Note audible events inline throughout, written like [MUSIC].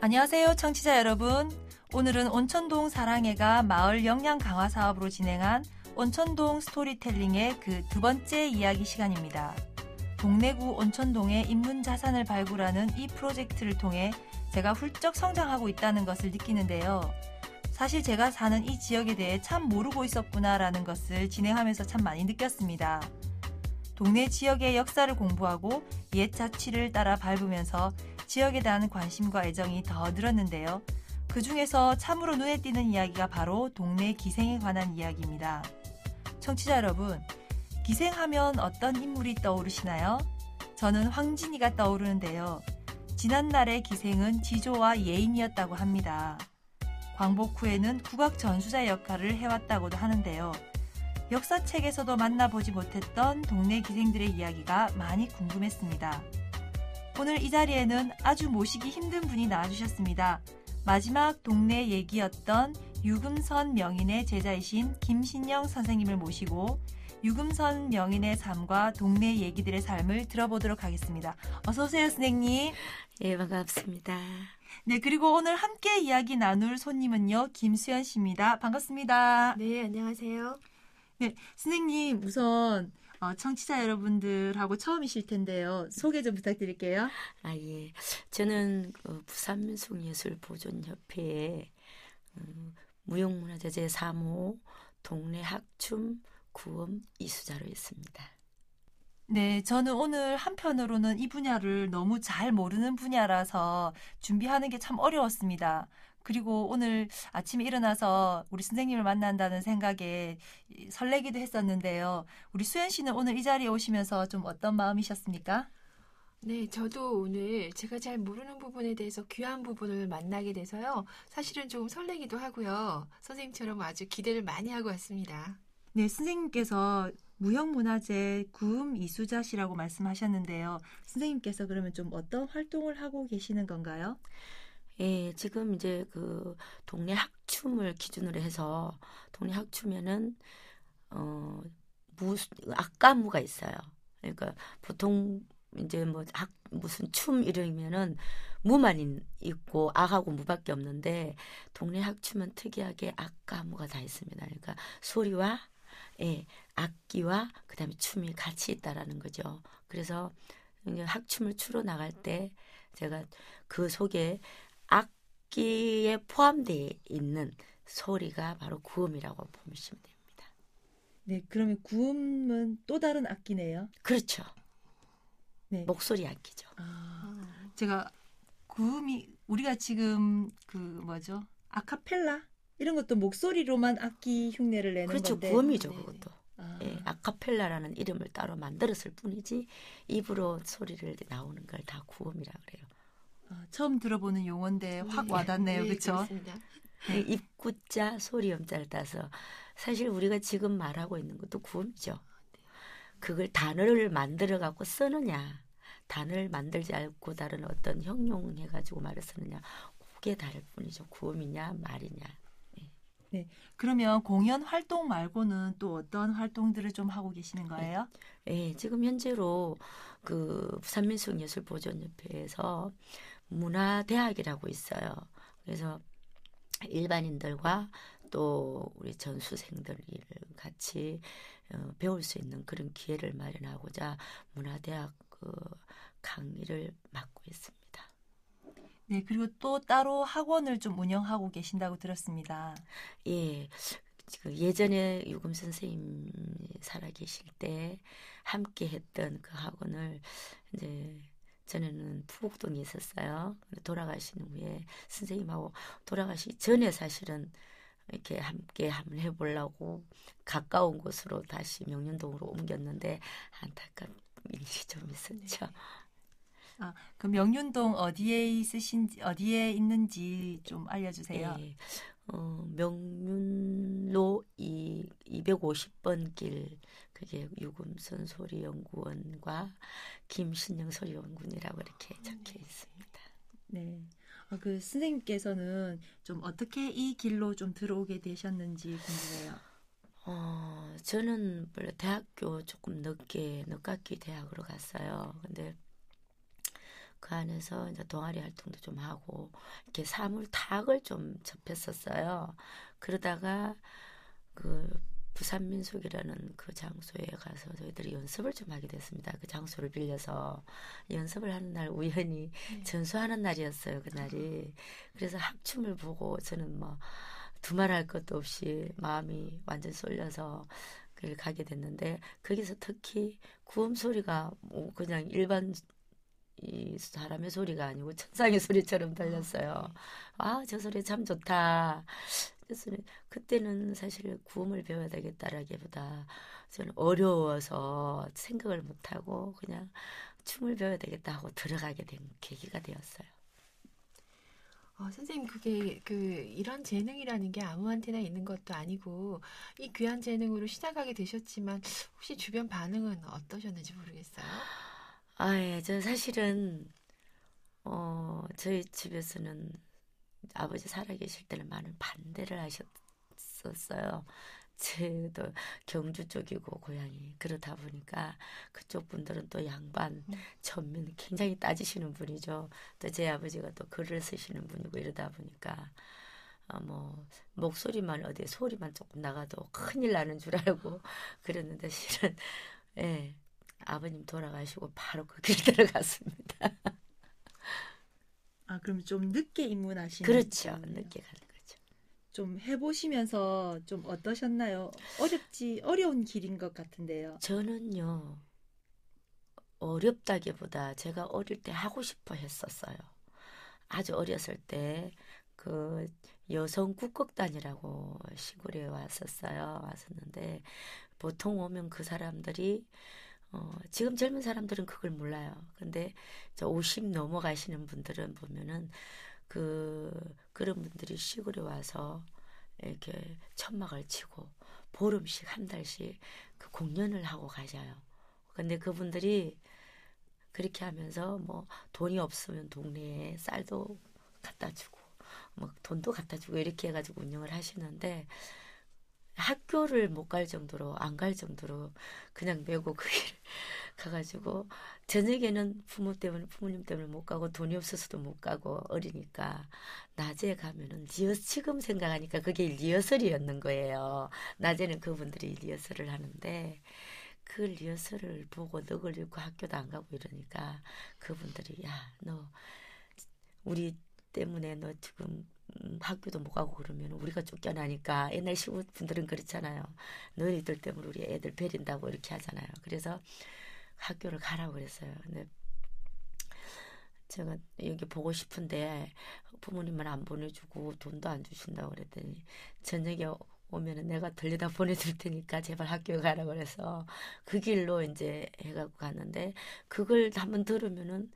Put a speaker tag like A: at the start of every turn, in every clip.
A: 안녕하세요, 청취자 여러분. 오늘은 온천동 사랑해가 마을 역량 강화 사업으로 진행한 온천동 스토리텔링의 그 두 번째 이야기 시간입니다. 동래구 온천동의 인문 자산을 발굴하는 이 프로젝트를 통해 제가 훌쩍 성장하고 있다는 것을 느끼는데요. 사실 제가 사는 이 지역에 대해 참 모르고 있었구나라는 것을 진행하면서 참 많이 느꼈습니다. 동네 지역의 역사를 공부하고 옛 자취를 따라 밟으면서 지역에 대한 관심과 애정이 더 늘었는데요. 그 중에서 참으로 눈에 띄는 이야기가 바로 동네 기생에 관한 이야기입니다. 청취자 여러분, 기생하면 어떤 인물이 떠오르시나요? 저는 황진이가 떠오르는데요. 지난날의 기생은 지조와 예인이었다고 합니다. 광복 후에는 국악 전수자 역할을 해왔다고도 하는데요. 역사책에서도 만나보지 못했던 동네 기생들의 이야기가 많이 궁금했습니다. 오늘 이 자리에는 아주 모시기 힘든 분이 나와주셨습니다. 마지막 동네 얘기였던 유금선 명인의 제자이신 김신영 선생님을 모시고 유금선 명인의 삶과 동네 얘기들의 삶을 들어보도록 하겠습니다. 어서 오세요, 선생님.
B: 예, 반갑습니다.
A: 네, 그리고 오늘 함께 이야기 나눌 손님은요, 김수연 씨입니다. 반갑습니다.
C: 네, 안녕하세요.
A: 네, 선생님 우선 어, 청취자 여러분들하고 처음이실 텐데요. 소개 좀 부탁드릴게요.
B: 아, 예. 저는 그 부산민속예술보존협회의 음, 무용문화재 제3호 동네 학춤 구음 이수자로 있습니다.
A: 네, 저는 오늘 한편으로는 이 분야를 너무 잘 모르는 분야라서 준비하는 게 참 어려웠습니다. 그리고 오늘 아침에 일어나서 우리 선생님을 만난다는 생각에 설레기도 했었는데요. 우리 수연 씨는 오늘 이 자리에 오시면서 좀 어떤 마음이셨습니까?
C: 네, 저도 오늘 제가 잘 모르는 부분에 대해서 귀한 부분을 만나게 돼서요. 사실은 조금 설레기도 하고요. 선생님처럼 아주 기대를 많이 하고 왔습니다.
A: 네, 선생님께서 무형문화재 구음 이수자시라고 말씀하셨는데요. 선생님께서 그러면 좀 어떤 활동을 하고 계시는 건가요?
B: 예, 지금 이제 그 동네 학춤을 기준으로 해서 동네 학춤에는 어 무슨 악가무가 있어요. 그러니까 보통 이제 뭐 학 무슨 춤 이러면은 무만 있고 악하고 무밖에 없는데 동네 학춤은 특이하게 악가무가 다 있습니다. 그러니까 소리와 예, 악기와 그다음에 춤이 같이 있다라는 거죠. 그래서 학춤을 추러 나갈 때 제가 그 속에 악기에 포함되어 있는 소리가 바로 구음이라고 보시면 됩니다.
A: 네, 그러면 구음은 또 다른 악기네요.
B: 그렇죠. 네. 목소리 악기죠.
A: 아, 제가 구음이 우리가 지금 그 뭐죠? 아카펠라 이런 것도 목소리로만 악기 흉내를 내는
B: 그렇죠.
A: 건데.
B: 구음이죠, 네. 그것도. 아. 예, 아카펠라라는 이름을 따로 만들었을 뿐이지 입으로 소리를 나오는 걸 다 구음이라 그래요.
A: 아, 처음 들어보는 용어인데 확 와닿네요,
C: 네,
A: 그렇죠?
B: 네, 입구자 소리음자를 따서 사실 우리가 지금 말하고 있는 것도 구음이죠. 그걸 단어를 만들어 갖고 쓰느냐, 단어를 만들지 않고 다른 어떤 형용해 가지고 말을 쓰느냐, 그게 다를 뿐이죠. 구음이냐 말이냐.
A: 네. 네. 그러면 공연 활동 말고는 또 어떤 활동들을 좀 하고 계시는 거예요?
B: 네, 네 지금 현재로 그 부산민속예술보존협회에서 문화대학이라고 있어요. 그래서 일반인들과 또 우리 전수생들을 같이 어, 배울 수 있는 그런 기회를 마련하고자 문화대학 그 강의를 맡고 있습니다.
A: 네, 그리고 또 따로 학원을 좀 운영하고 계신다고 들었습니다.
B: 예. 그 예전에 유금 선생님 살아계실 때 함께 했던 그 학원을 이제 전에는 푸곡동에 있었어요. 돌아가신 후에 선생님하고 돌아가시기 전에 사실은 이렇게 함께 한번 해보려고 가까운 곳으로 다시 명륜동으로 옮겼는데 안타까운 일이 좀 있었죠. 네.
A: 아, 그 명륜동 어디에 있으신지 어디에 있는지 좀 알려주세요. 네.
B: 어, 명륜로 이 250번 길 그게 유금선 소리연구원과 김신영 소리연구원이라고 이렇게 아, 적혀 네. 있습니다.
A: 네. 아, 그 선생님께서는 좀 어떻게 이 길로 좀 들어오게 되셨는지 궁금해요.
B: 어, 저는 원래 대학교 조금 늦게 늦깎이 대학으로 갔어요. 근데 그 안에서 이제 동아리 활동도 좀 하고 이렇게 사물 탁을 좀 접했었어요. 그러다가 그 부산 민속이라는 그 장소에 가서 저희들이 연습을 좀 하게 됐습니다. 그 장소를 빌려서 연습을 하는 날 우연히
C: 네.
B: 전수하는 날이었어요. 그날이. 그래서 합춤을 보고 저는 뭐 두말할 것도 없이 마음이 완전 쏠려서 그 가게 됐는데 거기서 특히 구음 소리가 뭐 그냥 일반 이 사람의 소리가 아니고 천상의 소리처럼 들렸어요. 아, 저 소리 참 좋다. 그때는 사실 구음을 배워야 되겠다라기보다 저는 어려워서 생각을 못하고 그냥 춤을 배워야 되겠다 하고 들어가게 된 계기가 되었어요.
C: 어, 선생님, 그게, 그, 이런 재능이라는 게 아무한테나 있는 것도 아니고, 이 귀한 재능으로 시작하게 되셨지만, 혹시 주변 반응은 어떠셨는지 모르겠어요?
B: 아, 예, 저 사실은, 어, 저희 집에서는 아버지 살아계실 때는 많은 반대를 하셨었어요. 저도 경주 쪽이고 고향이 그러다 보니까 그쪽 분들은 또 양반
C: 음.
B: 전면 굉장히 따지시는 분이죠. 또 제 아버지가 또 글을 쓰시는 분이고 이러다 보니까 어, 뭐 목소리만 어디 소리만 조금 나가도 큰일 나는 줄 알고 [LAUGHS] 그랬는데 실은 예 아버님 돌아가시고 바로 그 길 [LAUGHS] 들어갔습니다.
A: 아, 그럼 좀 늦게 입문하신
B: 그렇죠.
A: 거네요.
B: 늦게 가는 거죠.
A: 좀 해보시면서 좀 어떠셨나요? 어렵지, 어려운 길인 것 같은데요.
B: 저는요, 어렵다기보다 제가 어릴 때 하고 싶어 했었어요. 아주 어렸을 때, 그, 여성 국극단이라고 시골에 왔었어요. 왔었는데, 보통 오면 그 사람들이, 어, 지금 젊은 사람들은 그걸 몰라요. 근데, 저 50 넘어가시는 분들은 보면은, 그, 그런 분들이 시골에 와서, 이렇게 천막을 치고, 보름씩, 한 달씩, 그 공연을 하고 가셔요. 근데 그분들이 그렇게 하면서 뭐 돈이 없으면 동네에 쌀도 갖다 주고 뭐 돈도 갖다 주고 이렇게 해가지고 운영을 하시는데 학교를 못 갈 정도로 안 갈 정도로 그냥 메고 그길 [LAUGHS] 가가지고 저녁에는 부모 때문에 부모님 때문에 못 가고 돈이 없어서도 못 가고 어리니까 낮에 가면은 리허 지금 생각하니까 그게 리허설이었는 거예요. 낮에는 그분들이 리허설을 하는데 그 리허설을 보고 넋을 잃고 학교도 안 가고 이러니까 그분들이 야 너 우리 때문에 너 지금 음, 학교도 못 가고 그러면 우리가 쫓겨나니까 옛날 시부분들은 그렇잖아요. 너희들 때문에 우리 애들 베린다고 이렇게 하잖아요. 그래서 학교를 가라고 그랬어요. 근데 제가 여기 보고 싶은데 부모님은 안 보내주고 돈도 안 주신다고 그랬더니 저녁에 오면은 내가 들려다 보내줄 테니까 제발 학교에 가라 그래서 그 길로 이제 해갖고 갔는데 그걸 한번 들으면은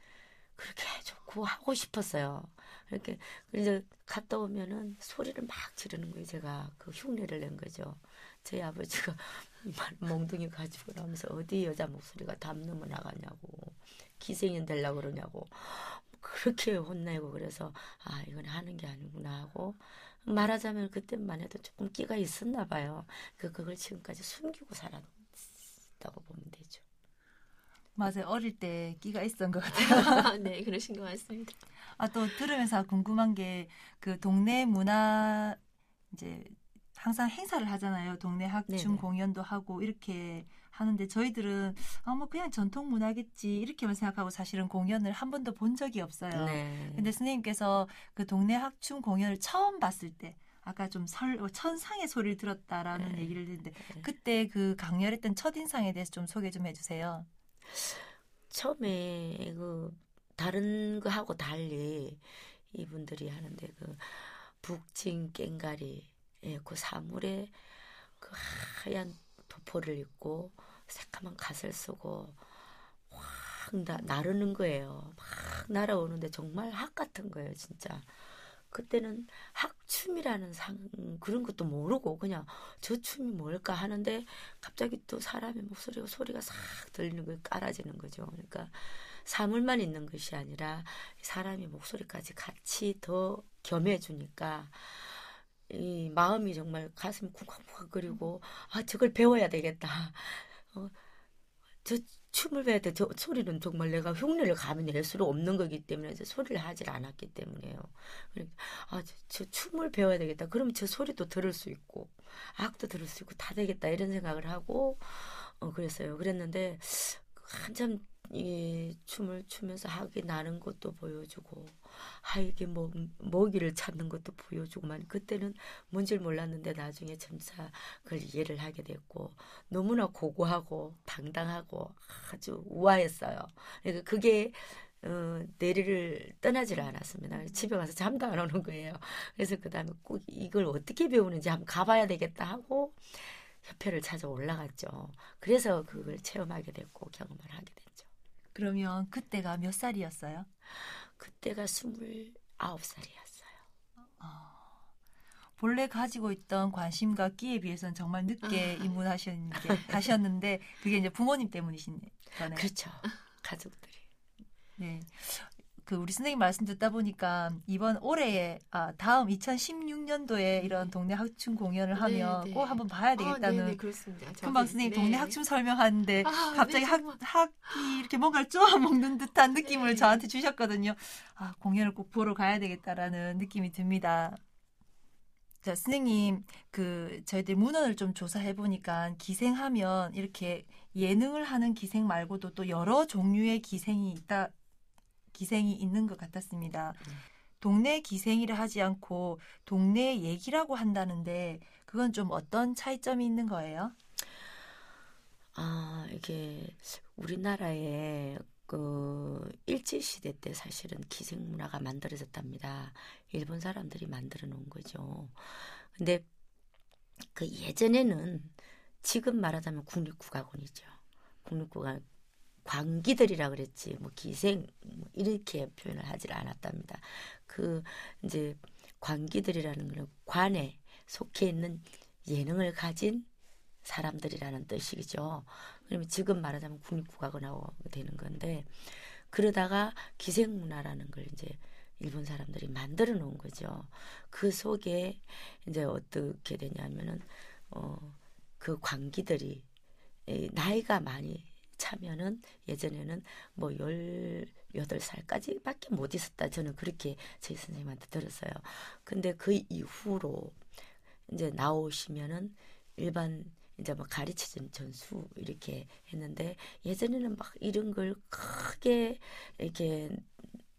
B: 그렇게 좋고 하고 싶었어요. 이렇게 이제 갔다 오면은 소리를 막 지르는 거예요. 제가 그 흉내를 낸 거죠. 저희 아버지가 [LAUGHS] 몽둥이 가지고 나면서 어디 여자 목소리가 담 넘어 나가냐고 기생인 되려고 그러냐고 그렇게 혼내고 그래서 아 이건 하는 게 아니구나 하고 말하자면 그때만 해도 조금 끼가 있었나 봐요. 그 그걸 지금까지 숨기고 살았다고 보면 되죠.
A: 맞아요. 어릴 때 끼가 있었던 것 같아요. [LAUGHS] [LAUGHS]
C: 네, 그러신 것 같습니다.
A: 아, 또 들으면서 궁금한 게 그 동네 문화 이제 항상 행사를 하잖아요. 동네 학춤
B: 네네.
A: 공연도 하고 이렇게 하는데 저희들은 아, 뭐 그냥 전통 문화겠지 이렇게만 생각하고 사실은 공연을 한 번도 본 적이 없어요.
B: 네.
A: 근데 선생님께서 그 동네 학춤 공연을 처음 봤을 때 아까 좀 설, 어, 천상의 소리를 들었다라는
B: 네.
A: 얘기를 듣는데
B: 네.
A: 그때 그 강렬했던 첫인상에 대해서 좀 소개 좀 해주세요.
B: 처음에 그 다른 거 하고 달리 이분들이 하는데 그 북진 깽가리 예, 그 사물에 그 하얀 도포를 입고 새까만 갓을 쓰고 확 나, 나르는 거예요. 막 날아오는데 정말 학 같은 거예요, 진짜. 그때는 학춤이라는 상 그런 것도 모르고 그냥 저 춤이 뭘까 하는데 갑자기 또 사람의 목소리가 소리가 싹 들리는 거예요. 깔아지는 거죠. 그러니까 사물만 있는 것이 아니라 사람의 목소리까지 같이 더 겸해주니까 이 마음이 정말 가슴이 쿵쾅쿵쾅 거리고 아 저걸 배워야 되겠다. 어, 저 춤을 배울 때저 소리는 정말 내가 흉내를 감히 낼 수는 없는 거기 때문에 저 소리를 하질 않았기 때문에요. 그러니까 아, 저, 저 춤을 배워야 되겠다. 그러면 저 소리도 들을 수 있고 악도 들을 수 있고 다 되겠다 이런 생각을 하고 어 그랬어요. 그랬는데 한참 이 춤을 추면서 하기 나는 것도 보여주고 하이게 뭐 먹이를 찾는 것도 보여주고만 그때는 뭔지를 몰랐는데 나중에 점차 그걸 이해를 하게 됐고 너무나 고고하고 당당하고 아주 우아했어요. 그러니까 그게 어, 내리를 떠나지를 않았습니다. 집에 가서 잠도 안 오는 거예요. 그래서 그 다음에 꼭 이걸 어떻게 배우는지 한번 가봐야 되겠다 하고 협회를 찾아 올라갔죠. 그래서 그걸 체험하게 됐고 경험을 하게 됐죠.
A: 그러면 그때가 몇 살이었어요?
B: 그때가 스물아홉 살이었어요.
A: 아, 본래 가지고 있던 관심과 끼에 비해서는 정말 늦게
B: 아.
A: 입문하셨는데 하셨는데 그게 이제 부모님 때문이신 [LAUGHS] 거네요.
B: 그렇죠. 가족들이.
A: 네. 그 우리 선생님 말씀 듣다 보니까 이번 올해에 아 다음 2016년도에 이런 동네 학춤 공연을 하면
C: 네, 네.
A: 꼭 한번 봐야
C: 아,
A: 되겠다는
C: 네네, 그렇습니다.
A: 금방 선생님
C: 네.
A: 동네 학춤 설명하는데
C: 아,
A: 갑자기
C: 네,
A: 학. 학이 이렇게 뭔가를 쪼아먹는 [LAUGHS] 듯한 느낌을
C: 네.
A: 저한테 주셨거든요. 아, 공연을 꼭 보러 가야 되겠다라는 느낌이 듭니다. 자, 선생님, 그, 저희들 문헌을 좀 조사해 보니까 기생하면 이렇게 예능을 하는 기생 말고도 또 여러 종류의 기생이 있다, 기생이 있는 것 같았습니다.
B: 음.
A: 동네 기생이라 하지 않고 동네 얘기라고 한다는데 그건 좀 어떤 차이점이 있는 거예요?
B: 아, 이게 우리나라에 그 일제 시대 때 사실은 기생 문화가 만들어졌답니다. 일본 사람들이 만들어 놓은 거죠. 근데 그 예전에는 지금 말하자면 국립국악원이죠. 국립국악 광기들이라 그랬지 뭐 기생 뭐 이렇게 표현을 하질 않았답니다. 그 이제 광기들이라는 거는 관에 속해 있는 예능을 가진 사람들이라는 뜻이죠. 그러면 지금 말하자면 국립국악원하고 되는 건데 그러다가 기생문화라는 걸 이제 일본 사람들이 만들어 놓은 거죠. 그 속에 이제 어떻게 되냐면은 어 그 광기들이 이 나이가 많이 차면은 예전에는 뭐 18살까지 밖에 못 있었다. 저는 그렇게 저희 선생님한테 들었어요. 근데 그 이후로 이제 나오시면은 일반 이제 뭐 가르치는 전수 이렇게 했는데 예전에는 막 이런 걸 크게 이렇게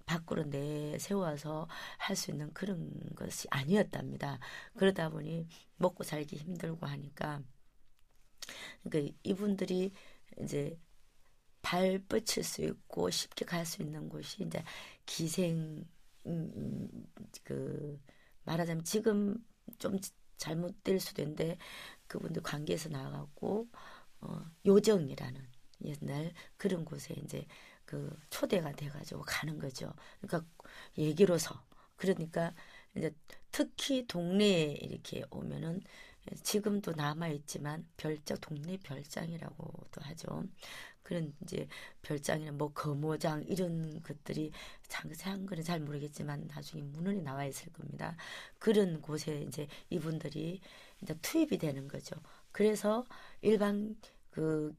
B: 밖으로 내세워서 할 수 있는 그런 것이 아니었답니다. 그러다 보니 먹고 살기 힘들고 하니까 그러니까 이분들이 이제 발 뻗칠 수 있고 쉽게 갈 수 있는 곳이 이제 기생 음, 음, 그 말하자면 지금 좀 잘못될 수도 있는데 그분들 관계에서 나가고 어, 요정이라는 옛날 그런 곳에 이제 그 초대가 돼가지고 가는 거죠. 그러니까 얘기로서 그러니까 이제 특히 동네에 이렇게 오면은 지금도 남아 있지만 별장 동네 별장이라고도 하죠. 그런 이제 별장이나 뭐 거모장 이런 것들이 자세한 거는 잘 모르겠지만 나중에 문헌이 나와 있을 겁니다. 그런 곳에 이제 이분들이 이제 투입이 되는 거죠. 그래서 일반 그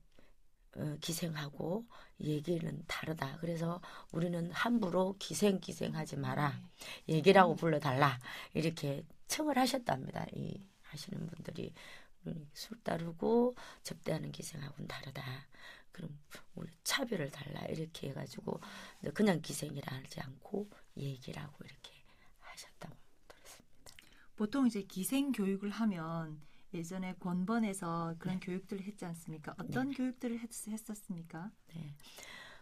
B: 어, 기생하고 얘기는 다르다. 그래서 우리는 함부로 기생 기생하지 마라.
C: 네.
B: 얘기라고 불러달라. 이렇게 청을 하셨답니다. 이 하시는 분들이 음, 술 따르고 접대하는 기생하고는 다르다. 그럼 우리 차별을 달라 이렇게 해가지고 그냥 기생이라 하지 않고 얘기라고 이렇게 하셨다고 들었습니다.
A: 보통 이제 기생 교육을 하면 예전에 권번에서 그런 교육들을 했지 않습니까? 어떤 교육들을 했, 했었습니까?
B: 네.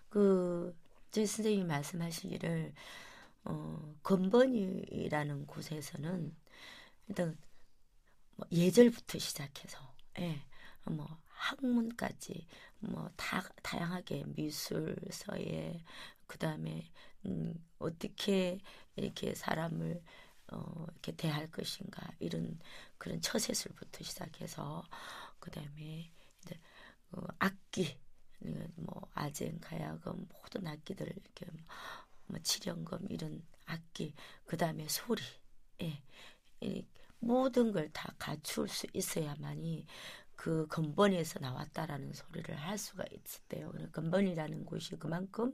B: 그, 저희 선생님이 말씀하시기를, 어, 건번이라는 곳에서는 일단 뭐 예절부터 시작해서, 예, 뭐 학문까지, 뭐 다, 다양하게 미술, 서예, 그 다음에, 음, 어떻게 이렇게 사람을 어, 이렇게 대할 것인가 이런 그런 처세술부터 시작해서 그 다음에 이제 어, 악기 뭐 아쟁 가야금 모든 악기들 이렇게 뭐 칠연금 이런 악기 그 다음에 소리 예, 이 모든 걸 다 갖출 수 있어야만이 그 근본에서 나왔다라는 소리를 할 수가 있었대요. 근본이라는 곳이 그만큼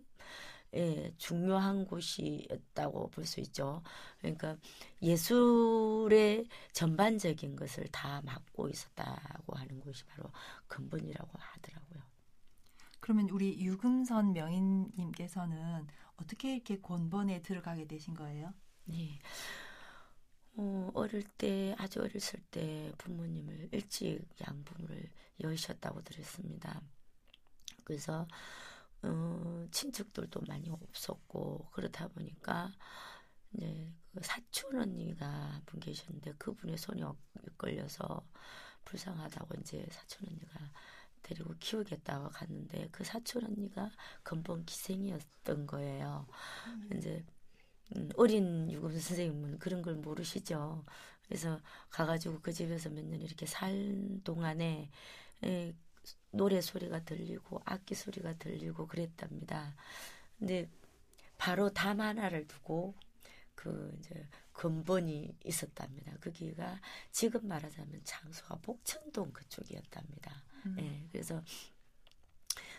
B: 예, 중요한 곳이었다고 볼 수 있죠. 그러니까 예술의 전반적인 것을 다 맡고 있었다고 하는 곳이 바로 근본이라고 하더라고요.
A: 그러면 우리 유금선 명인님께서는 어떻게 이렇게 권본에 들어가게 되신 거예요?
B: 네. 어, 어릴 때 아주 어렸을 때 부모님을 일찍 양분을 여셨다고 들었습니다. 그래서 어, 친척들도 많이 없었고 그렇다 보니까 이제 그 사촌 언니가 한 분 계셨는데 그분의 손이 걸려서 불쌍하다고 이제 사촌 언니가 데리고 키우겠다고 갔는데 그 사촌 언니가 근본 기생이었던 거예요. 음. 이제 음, 어린 유금 선생님은 그런 걸 모르시죠. 그래서 가가지고 그 집에서 몇 년 이렇게 살 동안에 에, 노래 소리가 들리고 악기 소리가 들리고 그랬답니다. 근데 바로 담 하나를 두고 그 이제 근본이 있었답니다. 거기가 지금 말하자면 장소가 복천동 그쪽이었답니다. 음. 예, 그래서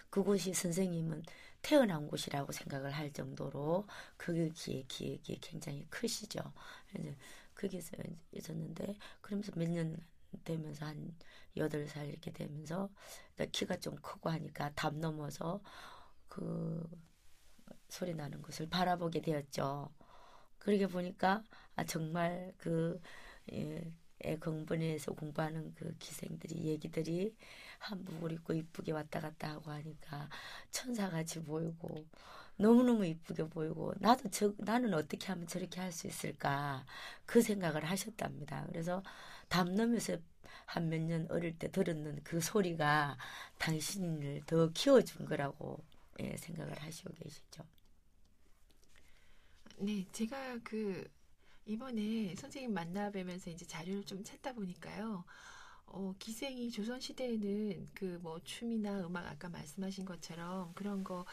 B: 그곳이 선생님은 태어난 곳이라고 생각을 할 정도로 그 기획 기획이 굉장히 크시죠. 이제 거기서 있었는데 그러면서 몇 년 되면서 한 여덟 살 이렇게 되면서 키가 좀 크고 하니까 담 넘어서 그 소리 나는 것을 바라보게 되었죠. 그러게 보니까 아 정말 그 예, 애공분에서 공부하는 그 기생들이 얘기들이 한복을 입고 이쁘게 왔다 갔다 하고 하니까 천사같이 보이고 너무너무 이쁘게 보이고 나도 저 나는 어떻게 하면 저렇게 할 수 있을까 그 생각을 하셨답니다. 그래서 담 넘에서 한 몇 년 어릴 때 들었는 그 소리가 당신을 더 키워준 거라고 예, 생각을 하시고 계시죠.
C: 네, 제가 그 이번에 선생님 만나 뵈면서 이제 자료를 좀 찾다 보니까요. 어, 기생이 조선 시대에는 그 뭐 춤이나 음악 아까 말씀하신 것처럼 그런 거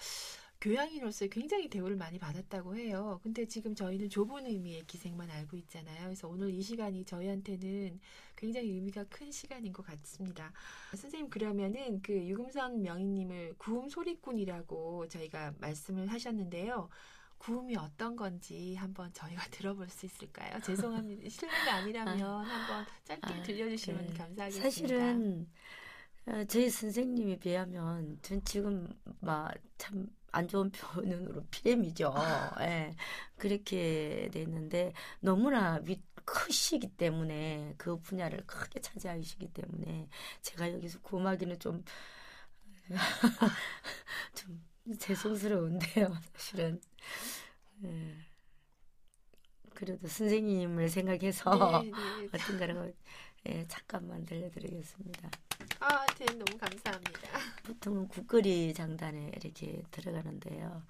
C: 교양인으로서 굉장히 대우를 많이 받았다고 해요. 근데 지금 저희는 좁은 의미의 기생만 알고 있잖아요. 그래서 오늘 이 시간이 저희한테는 굉장히 의미가 큰 시간인 것 같습니다. 선생님 그러면은 그 유금선 명인님을 구음 소리꾼이라고 저희가 말씀을 하셨는데요. 구음이 어떤 건지 한번 저희가 [LAUGHS] 들어볼 수 있을까요? 죄송합니다. [LAUGHS] 실례가 아니라면 아, 한번 짧게 아, 들려주시면 네. 감사하겠습니다.
B: 사실은 어, 저희 선생님에 비하면 전 지금 막 참 안 좋은 표현으로 [LAUGHS] 피렘이죠. 예. 그렇게 됐는데 너무나 위, 크시기 때문에 그 분야를 크게 차지하시기 때문에 제가 여기서 구음하기는 좀 좀 죄송스러운데요, [LAUGHS] 사실은. 네. 그래도 선생님을 생각해서 네, 네. 네. 어떤 거를 예, 잠깐만 들려드리겠습니다.
C: 아, 네, 너무 감사합니다.
B: 보통은 국거리 장단에 이렇게 들어가는데요.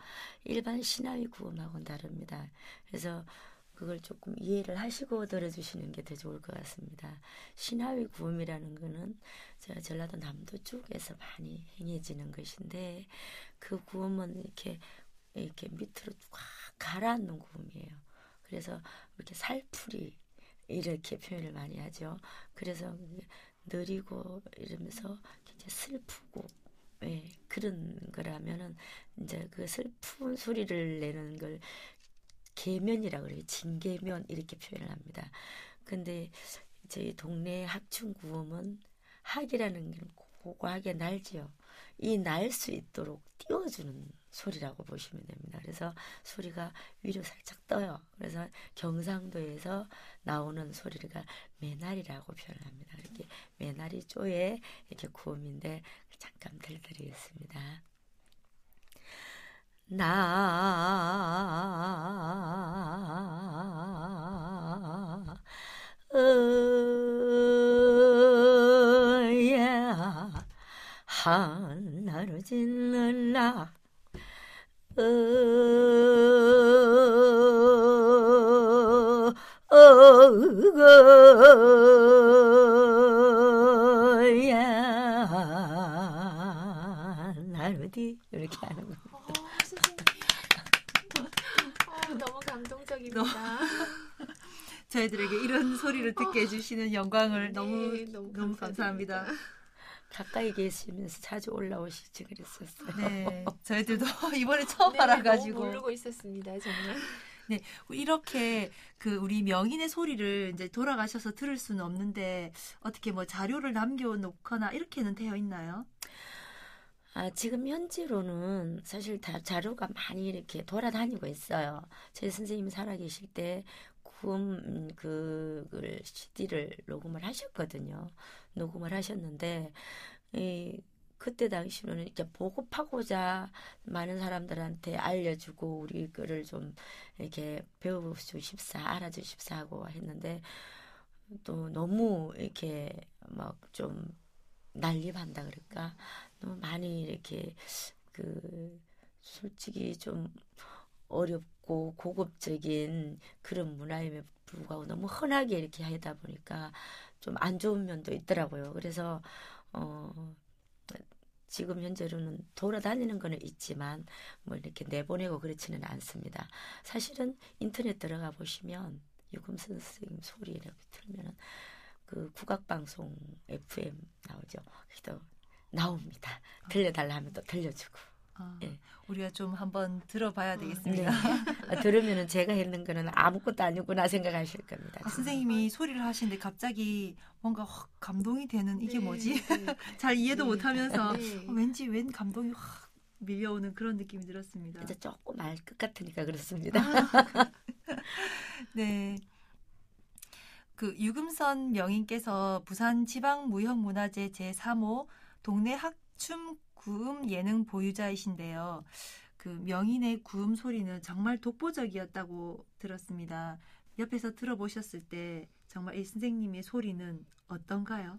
B: 일반 신화위 구음하고는 다릅니다. 그래서 그걸 조금 이해를 하시고 들어주시는 게 더 좋을 것 같습니다. 신화위 구음이라는 거는 제가 전라도 남도 쪽에서 많이 행해지는 것인데 그 구음은 이렇게 이렇게 밑으로 쫙 가라앉는 구음이에요. 그래서 이렇게 살풀이 이렇게 표현을 많이 하죠. 그래서 느리고 이러면서 굉장히 슬프고 예, 그런 거라면은 이제 그 슬픈 소리를 내는 걸 계면이라 그래요. 진계면 이렇게 표현을 합니다. 근데 저희 동네 학충 구음은 학이라는 게 고고하게 날지요. 이 날 수 있도록 띄워주는 소리라고 보시면 됩니다. 그래서 소리가 위로 살짝 떠요. 그래서 경상도에서 나오는 소리가 메나리라고 표현합니다. 이렇게 메나리 쪼에 이렇게 구음인데 잠깐 들려드리겠습니다. 나, 어야, 하나로 질러라. 어, 어, 야, 날 어디 이렇게 하는 거. 어,
C: 어, 너무 감동적입니다. [LAUGHS]
A: 저희들에게 이런 소리를 듣게 해주시는 영광을 네, 너무 너무, 너무 감사합니다.
B: 가까이 계시면서 자주 올라오시지 그랬었어요.
A: 네, [LAUGHS] 저희들도 [LAUGHS] 이번에 처음
C: 네,
A: 알아가지고
C: 너무 모르고 있었습니다. 정말.
A: 이렇게 그 우리 명인의 소리를 이제 돌아가셔서 들을 수는 없는데 어떻게 뭐 자료를 남겨놓거나 이렇게는 되어 있나요?
B: 아, 지금 현재로는 사실 다 자료가 많이 이렇게 돌아다니고 있어요. 제 선생님이 살아계실 때 구음 음, 그걸 CD를 녹음을 하셨거든요. 녹음을 하셨는데 이 그때 당시로는 이제 보급하고자 많은 사람들한테 알려주고 우리 거를 좀 이렇게 배워주십사 알아주십사 하고 했는데 또 너무 이렇게 막 좀 난립한다 그럴까 많이 이렇게 그 솔직히 좀 어렵고 고급적인 그런 문화임에 불구하고 너무 흔하게 이렇게 하다 보니까 좀 안 좋은 면도 있더라고요. 그래서 어 지금 현재로는 돌아다니는 거는 있지만 뭐 이렇게 내보내고 그렇지는 않습니다. 사실은 인터넷 들어가 보시면 유금선 선생님 소리 이렇게 틀면은 그 국악방송 FM 나오죠. 그래도 나옵니다. 들려달라 하면 또 들려주고.
A: 아,
B: 예.
A: 우리가 좀 한번 들어봐야
B: 네.
A: 되겠습니다.
B: 아, 들으면은 제가 했는 거는 아무것도 아니구나 생각하실 겁니다.
A: 아, 선생님이 소리를 하시는데 갑자기 뭔가 확 감동이 되는 이게
C: 네,
A: 뭐지?
C: 네. [LAUGHS]
A: 잘 이해도
C: 네.
A: 못하면서
C: 네.
A: 어, 왠지 웬 감동이 확 밀려오는 그런 느낌이 들었습니다.
B: 이제 조금 알 것 같으니까 그렇습니다. [LAUGHS]
A: 네. 그 유금선 명인께서 부산 지방 무형문화재 제3호 동네 학춤 구음 예능 보유자이신데요. 그 명인의 구음 소리는 정말 독보적이었다고 들었습니다. 옆에서 들어보셨을 때 정말 이 선생님의 소리는 어떤가요?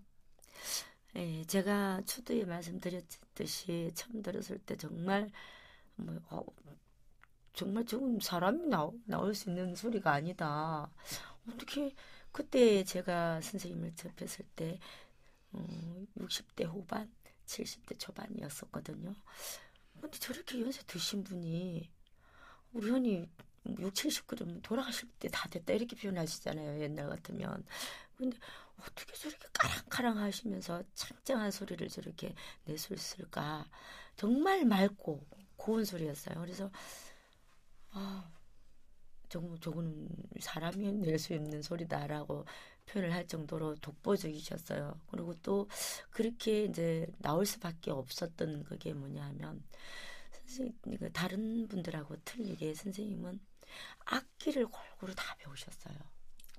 B: 예, 제가 초두에 말씀드렸듯이 처음 들었을 때 정말 뭐 어, 정말 조금 사람이 나오, 나올 수 있는 소리가 아니다. 어떻게 그때 제가 선생님을 접했을 때 어, 60대 후반, 70대 초반이었었거든요. 근데 저렇게 연세 드신 분이 우리 현이 6, 70 그러면 돌아가실 때 다 됐다 이렇게 표현하시잖아요. 옛날 같으면. 근데 어떻게 저렇게 까랑까랑 하시면서 창짱한 소리를 저렇게 낼 수 있을까? 정말 맑고 고운 소리였어요. 그래서 아, 저거, 저거는 사람이 낼 수 있는 소리다라고 표현을 할 정도로 독보적이셨어요. 그리고 또 그렇게 이제 나올 수밖에 없었던 그게 뭐냐면 선생님 그 다른 분들하고 틀리게 선생님은 악기를 골고루 다 배우셨어요.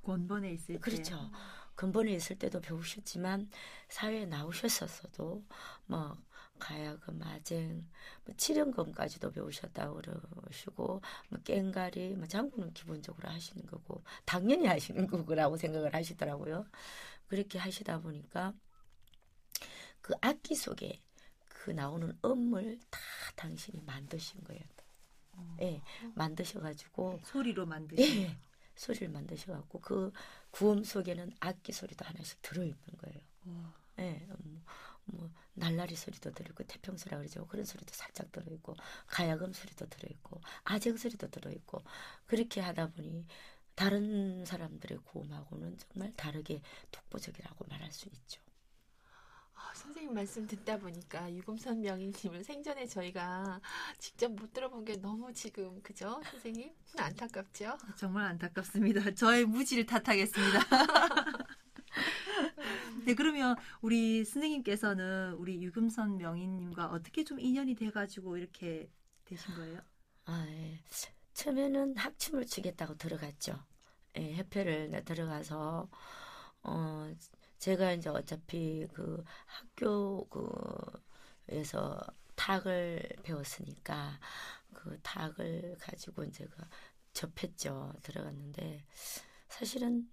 A: 권번에 있을 때.
B: 그렇죠. 근본에 있을 때도 배우셨지만 사회에 나오셨었어도 뭐 가야금, 아쟁, 뭐 칠연금까지도 배우셨다고 그러시고 뭐 깽가리, 뭐 장구는 기본적으로 하시는 거고 당연히 하시는 거라고 생각을 하시더라고요. 그렇게 하시다 보니까 그 악기 속에 그 나오는 음을 다 당신이 만드신 거예요.
A: 어,
B: 예, 만드셔가지고
A: 소리로 만드신.
B: 예, 소리를 만드셔갖고 그 구음 속에는 악기 소리도 하나씩 들어있는 거예요.
A: 와.
B: 예, 뭐, 뭐 날라리 소리도 들어있고 태평소라 그러죠. 그런 소리도 살짝 들어있고 가야금 소리도 들어있고 아쟁 소리도 들어있고 그렇게 하다 보니 다른 사람들의 구음하고는 정말 다르게 독보적이라고 말할 수 있죠.
C: 아, 선생님 말씀 듣다 보니까 유금선 명인님을 생전에 저희가 직접 못 들어본 게 너무 지금 그죠 선생님 안타깝죠?
A: 정말 안타깝습니다. 저의 무지를 탓하겠습니다. [LAUGHS] 네, 그러면 우리 선생님께서는 우리 유금선 명인님과 어떻게 좀 인연이 돼가지고 이렇게 되신 거예요?
B: 아, 예. 처음에는 학춤을 추겠다고 들어갔죠. 예, 협회를 내 들어가서 어 제가 이제 어차피 그 학교 그에서 탁을 배웠으니까 그 탁을 가지고 이제 그 접했죠. 들어갔는데 사실은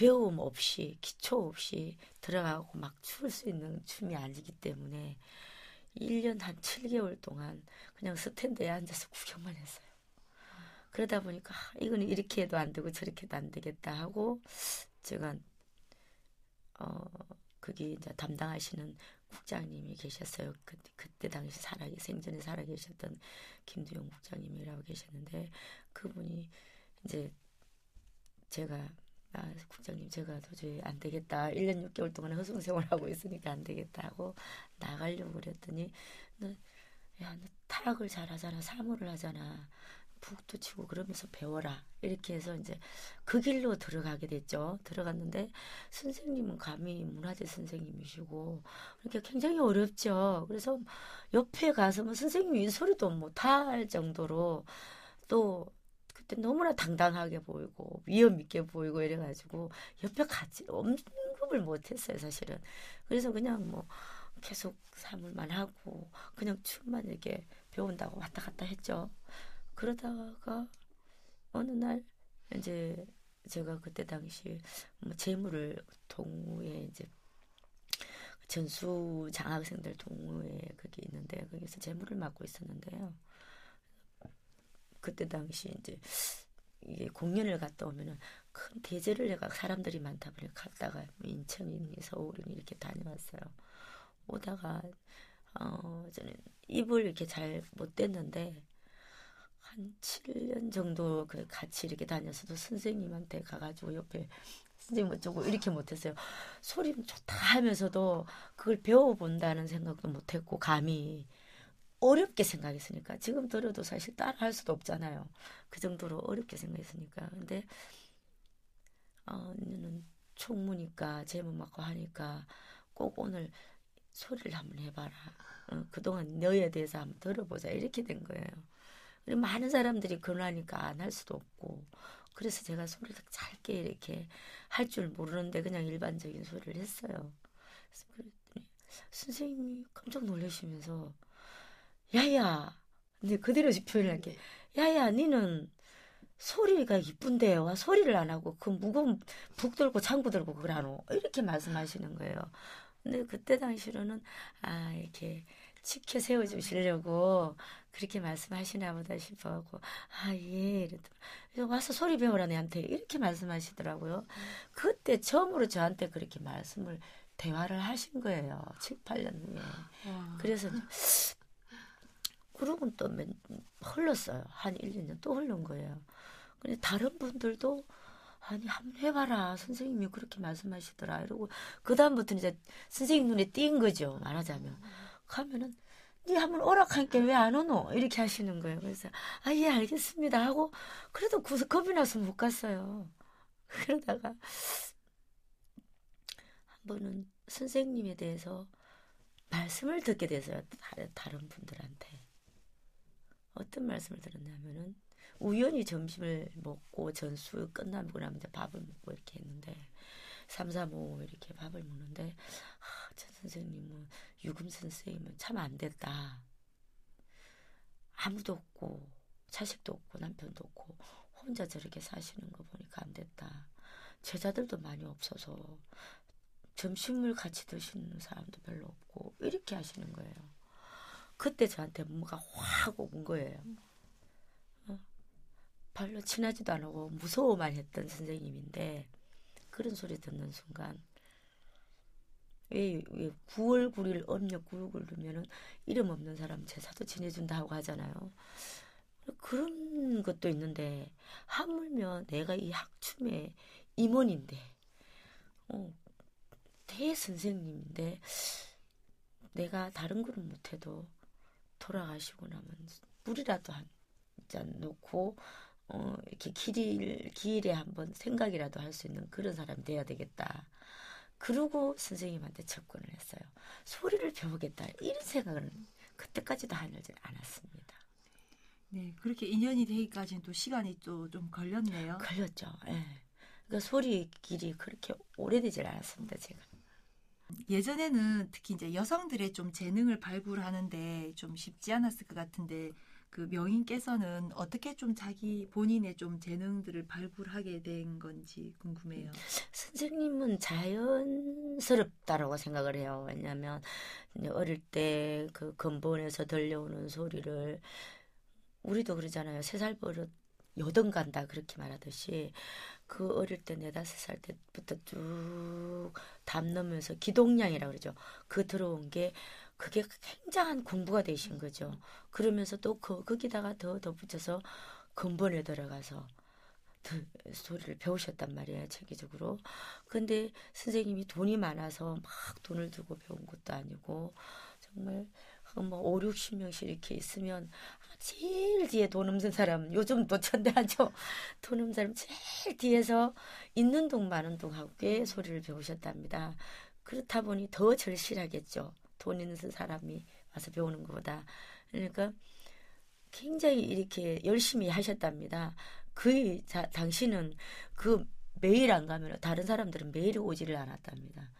B: 배움 없이 기초 없이 들어가고 막출수 있는 춤이 아니기 때문에 1년 한 7개월 동안 그냥 스탠드에 앉아서 구경만 했어요. 그러다 보니까 아, 이거는 이렇게 해도 안 되고 저렇게 해도 안 되겠다 하고 제가 어 거기 이제 담당하시는 국장님이 계셨어요. 그, 그때 당시 살아 생전에 살아 계셨던 김두영 국장님이라고 계셨는데 그분이 이제 제가 아, 국장님 제가 도저히 안 되겠다. 1년 6개월 동안 허송 생활하고 있으니까 안 되겠다 하고 나가려고 그랬더니 너, 야, 너 타락을 잘하잖아. 사무를 하잖아. 북도 치고 그러면서 배워라. 이렇게 해서 이제 그 길로 들어가게 됐죠. 들어갔는데 선생님은 감히 문화재 선생님이시고 그러니까 굉장히 어렵죠. 그래서 옆에 가서 뭐 선생님이 소리도 못할 정도로 또그 때 너무나 당당하게 보이고 위험 있게 보이고 이래가지고 옆에 같이 언급을 못했어요 사실은. 그래서 그냥 뭐 계속 사물만 하고 그냥 춤만 이렇게 배운다고 왔다 갔다 했죠. 그러다가 어느 날 이제 제가 그때 당시 뭐 재물을 동호회 이제 전수 장학생들 동호회 그게 있는데 거기서 재물을 맡고 있었는데요. 그때 당시 이제 이게 공연을 갔다 오면은 큰 대제를 내가 사람들이 많다 보니 갔다가 인천이니 서울이니 이렇게 다녀왔어요. 오다가 어 저는 입을 이렇게 잘못 댔는데 한 7년 정도 그 같이 이렇게 다녔어도 선생님한테 가가지고 옆에 선생님 어쩌고 이렇게 못했어요. 소리 좋다 하면서도 그걸 배워본다는 생각도 못했고 감히 어렵게 생각했으니까 지금 들어도 사실 따라 할 수도 없잖아요. 그 정도로 어렵게 생각했으니까 근데 어, 너는 총무니까 제목 맡고 하니까 꼭 오늘 소리를 한번 해봐라. 어, 그동안 너에 대해서 한번 들어보자 이렇게 된 거예요. 그리고 많은 사람들이 그러니까 안 할 수도 없고 그래서 제가 소리를 짧게 이렇게 할 줄 모르는데 그냥 일반적인 소리를 했어요. 그랬더니 선생님이 깜짝 놀라시면서 야야 근데 그대로 표현을 할게 야야 니는 소리가 이쁜데 와 소리를 안 하고 그 무거운 북 들고 창구 들고 그걸 하노 이렇게 말씀하시는 거예요. 근데 그때 당시로는 아 이렇게 치켜 세워주시려고 그렇게 말씀하시나 보다 싶어하고 아예 이랬더니 와서 소리 배우라 내한테 이렇게 말씀하시더라고요. 그때 처음으로 저한테 그렇게 말씀을 대화를 하신 거예요. 7, 8년 후에. 그래서 그러고 또 맨, 흘렀어요. 한 1, 2년 또 흐른 거예요. 근데 다른 분들도 아니 한번 해봐라. 선생님이 그렇게 말씀하시더라. 이러고 그 다음부터는 이제 선생님 눈에 띈 거죠 말하자면. 가면은 네 한번 오락하니까 왜 안 오노? 이렇게 하시는 거예요. 그래서 아 예 알겠습니다 하고 그래도 구 겁이 나서 못 갔어요. [LAUGHS] 그러다가 한 번은 선생님에 대해서 말씀을 듣게 다른, 다른 분들한테 어떤 말씀을 들었냐면은 우연히 점심을 먹고 전수 끝나고 나면 이제 밥을 먹고 이렇게 했는데 삼삼오 이렇게 밥을 먹는데 아, 전 선생님은 유금 선생님은 참 안 됐다. 아무도 없고 자식도 없고 남편도 없고 혼자 저렇게 사시는 거 보니까 안 됐다. 제자들도 많이 없어서 점심을 같이 드시는 사람도 별로 없고 이렇게 하시는 거예요. 그때 저한테 뭔가 확 온 거예요. 어? 별로 친하지도 않고 무서워만 했던 선생님인데 그런 소리 듣는 순간 왜, 왜 9월 9일 음력 9을 누르면은 이름 없는 사람 제사도 지내준다 고 하잖아요. 그런 것도 있는데 하물며 내가 이 학춤의 임원인데 어, 대선생님인데 내가 다른 거는 못해도 돌아가시고 나면 물이라도 한 잔 놓고 어, 이렇게 길, 길에 한번 생각이라도 할 수 있는 그런 사람이 돼야 되겠다. 그러고 선생님한테 접근을 했어요. 소리를 배우겠다. 이런 생각은 그때까지도 하지 않았습니다.
A: 네, 그렇게 인연이 되기까지는 또 시간이 또 좀 걸렸네요.
B: 걸렸죠. 예. 네. 그러니까 소리 길이 그렇게 오래되질 않았습니다, 제가.
A: 예전에는 특히 이제 여성들의 좀 재능을 발굴하는데 좀 쉽지 않았을 것 같은데 그 명인께서는 어떻게 좀 자기 본인의 좀 재능들을 발굴하게 된 건지 궁금해요.
B: 선생님은 자연스럽다라고 생각을 해요. 왜냐하면 어릴 때 그 근본에서 들려오는 소리를 우리도 그러잖아요. 세 살 버릇 여든 간다 그렇게 말하듯이 그 어릴 때 네다섯 살 때부터 쭉 담으면서 기동량이라고 그러죠. 그 들어온 게 그게 굉장한 공부가 되신 거죠. 그러면서 또 그, 거기다가 더 덧붙여서 근본에 들어가서 소리를 배우셨단 말이에요, 체계적으로. 근데 선생님이 돈이 많아서 막 돈을 들고 배운 것도 아니고, 정말 뭐 5, 60명씩 이렇게 있으면 제일 뒤에 돈 없는 사람, 요즘 노천대하죠. [LAUGHS] 돈 없는 사람 제일 뒤에서 있는 동 많은 동 하고 꽤 소리를 배우셨답니다. 그렇다 보니 더 절실하겠죠. 돈 있는 사람이 와서 배우는 것보다. 그러니까 굉장히 이렇게 열심히 하셨답니다. 그 자, 당신은 그 매일 안 가면 다른 사람들은 매일 오지를 않았답니다.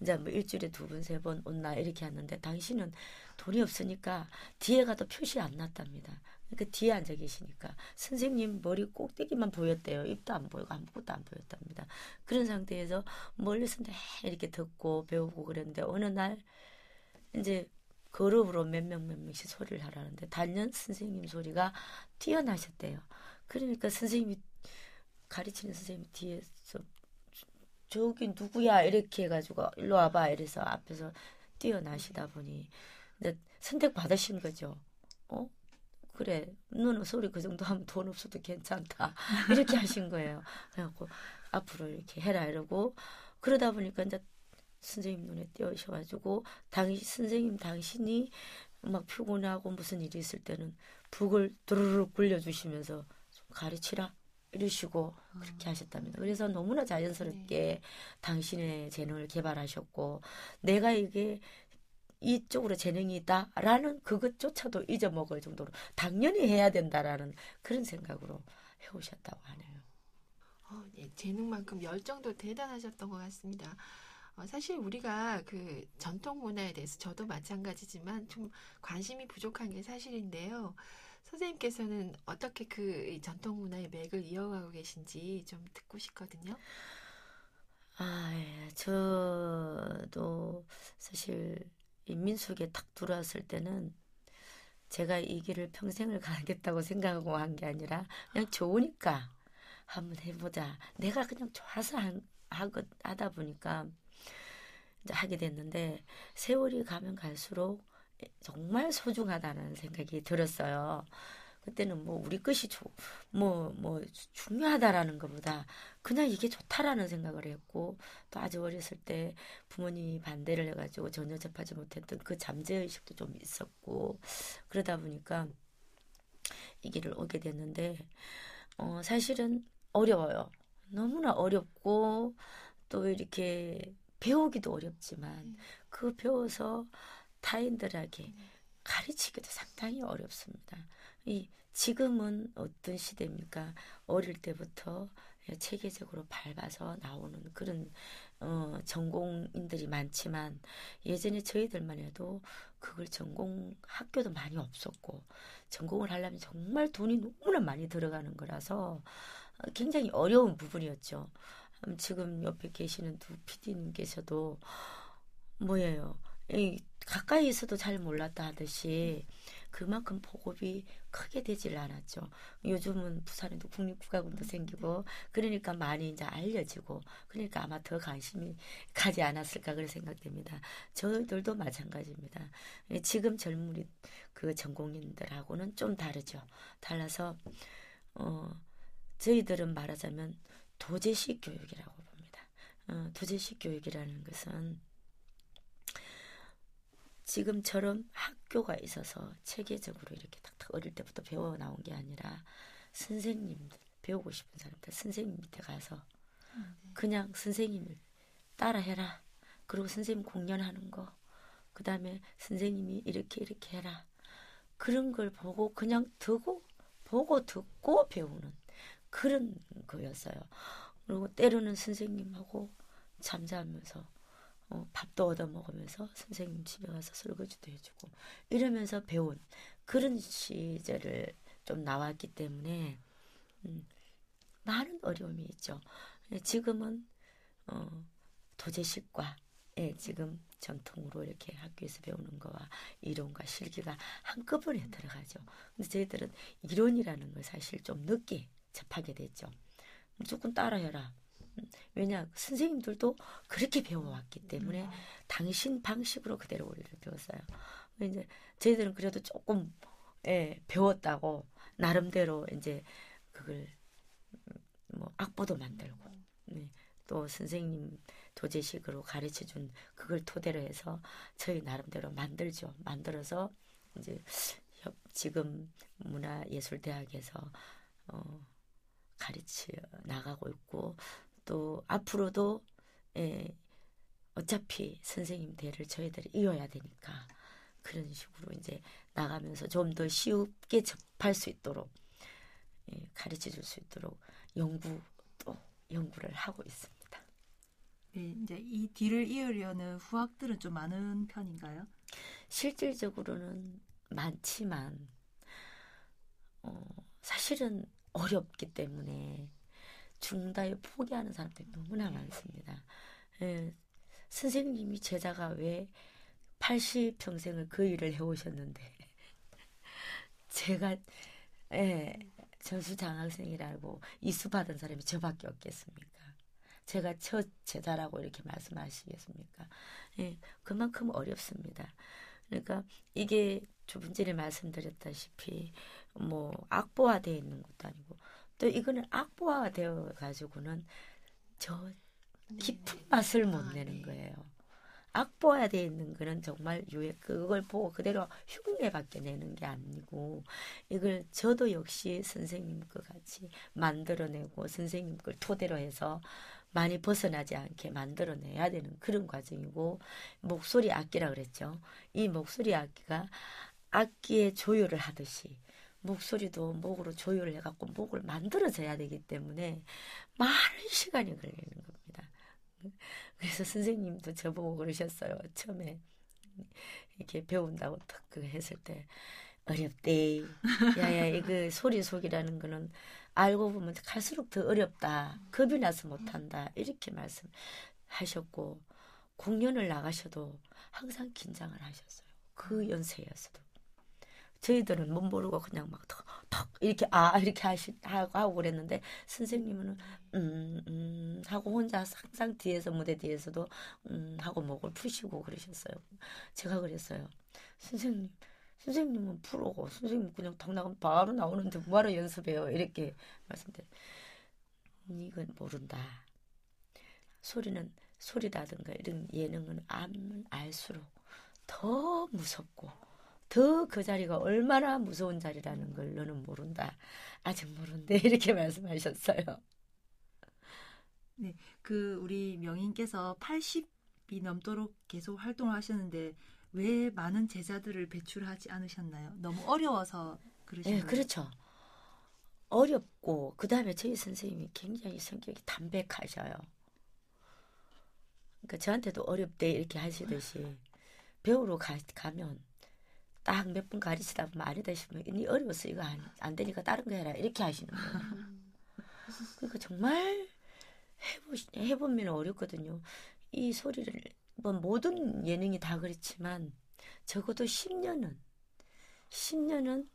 B: 이제 뭐 일주일에 두 번, 세 번 온나 이렇게 하는데 당신은 돈이 없으니까 뒤에 가도 표시 안 났답니다. 그러니까 뒤에 앉아 계시니까 선생님 머리 꼭대기만 보였대요. 입도 안 보이고 아무것도 안 보였답니다. 그런 상태에서 멀리서 이렇게 듣고 배우고 그랬는데 어느 날 이제 그룹으로 몇 명 몇 명씩 소리를 하라는데 단연 선생님 소리가 뛰어나셨대요. 그러니까 선생님이 가르치는 선생님 뒤에서 저기 누구야 이렇게 해가지고 일로 와봐 이래서 앞에서 뛰어나시다 보니 이제 선택 받으신 거죠. 어? 그래 너는 소리 그 정도 하면 돈 없어도 괜찮다 [LAUGHS] 이렇게 하신 거예요. 그래갖고 앞으로 이렇게 해라 이러고 그러다 보니까 이제 선생님 눈에 띄어셔가지고 당신 선생님 당신이 막 피곤하고 무슨 일이 있을 때는 북을 두루룩 굴려주시면서 가르치라 이러시고 그렇게 하셨답니다. 그래서 너무나 자연스럽게 네. 당신의 재능을 개발하셨고 내가 이게 이쪽으로 재능이 있다라는 그것조차도 잊어먹을 정도로 당연히 해야 된다라는 그런 생각으로 해오셨다고 하네요.
C: 어, 네, 재능만큼 열정도 대단하셨던 것 같습니다. 어, 사실 우리가 그 전통 문화에 대해서 저도 마찬가지지만 좀 관심이 부족한 게 사실인데요. 선생님께서는 어떻게 그 전통 문화의 맥을 이어가고 계신지 좀 듣고 싶거든요.
B: 아, 예. 저도 사실 민속에 탁 들어왔을 때는 제가 이 길을 평생을 가겠다고 생각하고 한 게 아니라 그냥 좋으니까 한번 해보자. 내가 그냥 좋아서 한, 하고, 하다 보니까 이제 하게 됐는데 세월이 가면 갈수록 정말 소중하다는 생각이 들었어요. 그때는 뭐 우리 것이 뭐뭐 뭐 중요하다라는 것보다 그냥 이게 좋다라는 생각을 했고 또 아주 어렸을 때 부모님이 반대를 해가지고 전혀 접하지 못했던 그 잠재 의식도 좀 있었고 그러다 보니까 이 길을 오게 됐는데 어 사실은 어려워요. 너무나 어렵고 또 이렇게 배우기도 어렵지만 그 배워서 타인들에게 가르치기도 상당히 어렵습니다. 이 지금은 어떤 시대입니까? 어릴 때부터 체계적으로 밟아서 나오는 그런 어, 전공인들이 많지만 예전에 저희들만 해도 그걸 전공 학교도 많이 없었고 전공을 하려면 정말 돈이 너무나 많이 들어가는 거라서 굉장히 어려운 부분이었죠. 음, 지금 옆에 계시는 두 PD님께서도 뭐예요? 이 가까이 있어도 잘 몰랐다 하듯이 그만큼 보급이 크게 되질 않았죠. 요즘은 부산에도 국립국가군도 생기고 그러니까 많이 이제 알려지고 그러니까 아마 더 관심이 가지 않았을까 그런 생각됩니다. 저희들도 마찬가지입니다. 지금 젊은 그 전공인들하고는 좀 다르죠. 달라서 어 저희들은 말하자면 도제식 교육이라고 봅니다. 어, 도제식 교육이라는 것은 지금처럼 학교가 있어서 체계적으로 이렇게 탁탁 어릴 때부터 배워 나온 게 아니라 선생님들 배우고 싶은 사람들 선생님 밑에 가서 그냥 선생님을 따라해라. 그리고 선생님 공연하는 거. 그 다음에 선생님이 이렇게 이렇게 해라. 그런 걸 보고 그냥 듣고 보고 듣고 배우는 그런 거였어요. 그리고 때로는 선생님하고 잠자면서 어, 밥도 얻어 먹으면서 선생님 집에 가서 설거지도 해주고 이러면서 배운 그런 시절을 좀 나왔기 때문에 음, 많은 어려움이 있죠. 지금은 어, 도제식과 예, 지금 전통으로 이렇게 학교에서 배우는 거와 이론과 실기가 한꺼번에 들어가죠. 근데 저희들은 이론이라는 걸 사실 좀 늦게 접하게 됐죠. 무조건 따라해라. 왜냐 선생님들도 그렇게 배워왔기 때문에 음. 당신 방식으로 그대로 우리를 배웠어요. 이제 저희들은 그래도 조금 예, 배웠다고 나름대로 이제 그걸 뭐 악보도 만들고 네. 또 선생님 도제식으로 가르쳐 준 그걸 토대로 해서 저희 나름대로 만들죠. 만들어서 이제 지금 문화예술대학에서 어, 가르쳐 나가고 있고 또 앞으로도 예, 어차피 선생님 대를 저희들이 이어야 되니까 그런 식으로 이제 나가면서 좀 더 쉽게 접할 수 있도록 예, 가르쳐 줄 수 있도록 연구 또 연구를 하고 있습니다.
A: 네, 이제 이 뒤를 이으려는 후학들은 좀 많은 편인가요?
B: 실질적으로는 많지만 어, 사실은 어렵기 때문에 중다에 포기하는 사람들이 너무나 많습니다. 예, 선생님이 제자가 왜 80평생을 그 일을 해오셨는데 [LAUGHS] 제가 예, 전수 장학생이라고 이수 받은 사람이 저밖에 없겠습니까? 제가 첫 제자라고 이렇게 말씀하시겠습니까? 예, 그만큼 어렵습니다. 그러니까 이게 주분전에 말씀드렸다시피 뭐 악보화되어 있는 것도 아니고 또 이거는 악보화되어 가지고는 저 깊은 네. 맛을 못 아, 내는 네. 거예요. 악보화되어 있는 거는 정말 유해 그걸 보고 그대로 흉내밖에 내는 게 아니고 이걸 저도 역시 선생님 것 같이 만들어내고 선생님 걸 토대로 해서 많이 벗어나지 않게 만들어내야 되는 그런 과정이고 목소리 악기라 그랬죠. 이 목소리 악기가 악기의 조율을 하듯이 목소리도 목으로 조율을 해갖고 목을 만들어져야 되기 때문에 많은 시간이 걸리는 겁니다. 그래서 선생님도 저보고 그러셨어요. 처음에 이렇게 배운다고 탁그 했을 때 어렵대. 야야 이거 소리 속이라는 거는 알고 보면 갈수록 더 어렵다. 겁이 나서 못한다. 이렇게 말씀하셨고 공연을 나가셔도 항상 긴장을 하셨어요. 그 연세였어도. 저희들은 못 모르고 그냥 막 턱, 턱 이렇게 아 이렇게 하시 하고 하고 그랬는데 선생님은 음, 음 하고 혼자 항상 뒤에서 무대 뒤에서도 음 하고 목을 푸시고 그러셨어요. 제가 그랬어요. 선생님 선생님은 프로고 선생님 그냥 당 나가면 바로 나오는데 뭐하러 연습해요 이렇게 말씀드려 이건 모른다 소리는 소리라든가 이런 예능은 알면 알수록 더 무섭고 더 그 자리가 얼마나 무서운 자리라는 걸 너는 모른다 아직 모른대 [LAUGHS] 이렇게 말씀하셨어요
A: 네, 그 우리 명인께서 80이 넘도록 계속 활동을 하셨는데 왜 많은 제자들을 배출하지 않으셨나요? 너무 어려워서 그러신 네,
B: 그렇죠. 어렵고 그 다음에 저희 선생님이 굉장히 성격이 담백하셔요. 그러니까 저한테도 어렵대 이렇게 하시듯이 배우러 가, 가면 딱 몇 분 가르치다 보면 싶으면 니 어려워서 이거 안, 안 되니까 다른 거 해라 이렇게 하시는 거예요. [LAUGHS] 그러니까 정말 해보, 해보면 어렵거든요. 이 소리를 뭐 모든 예능이 다 그렇지만 적어도 10년은 10년은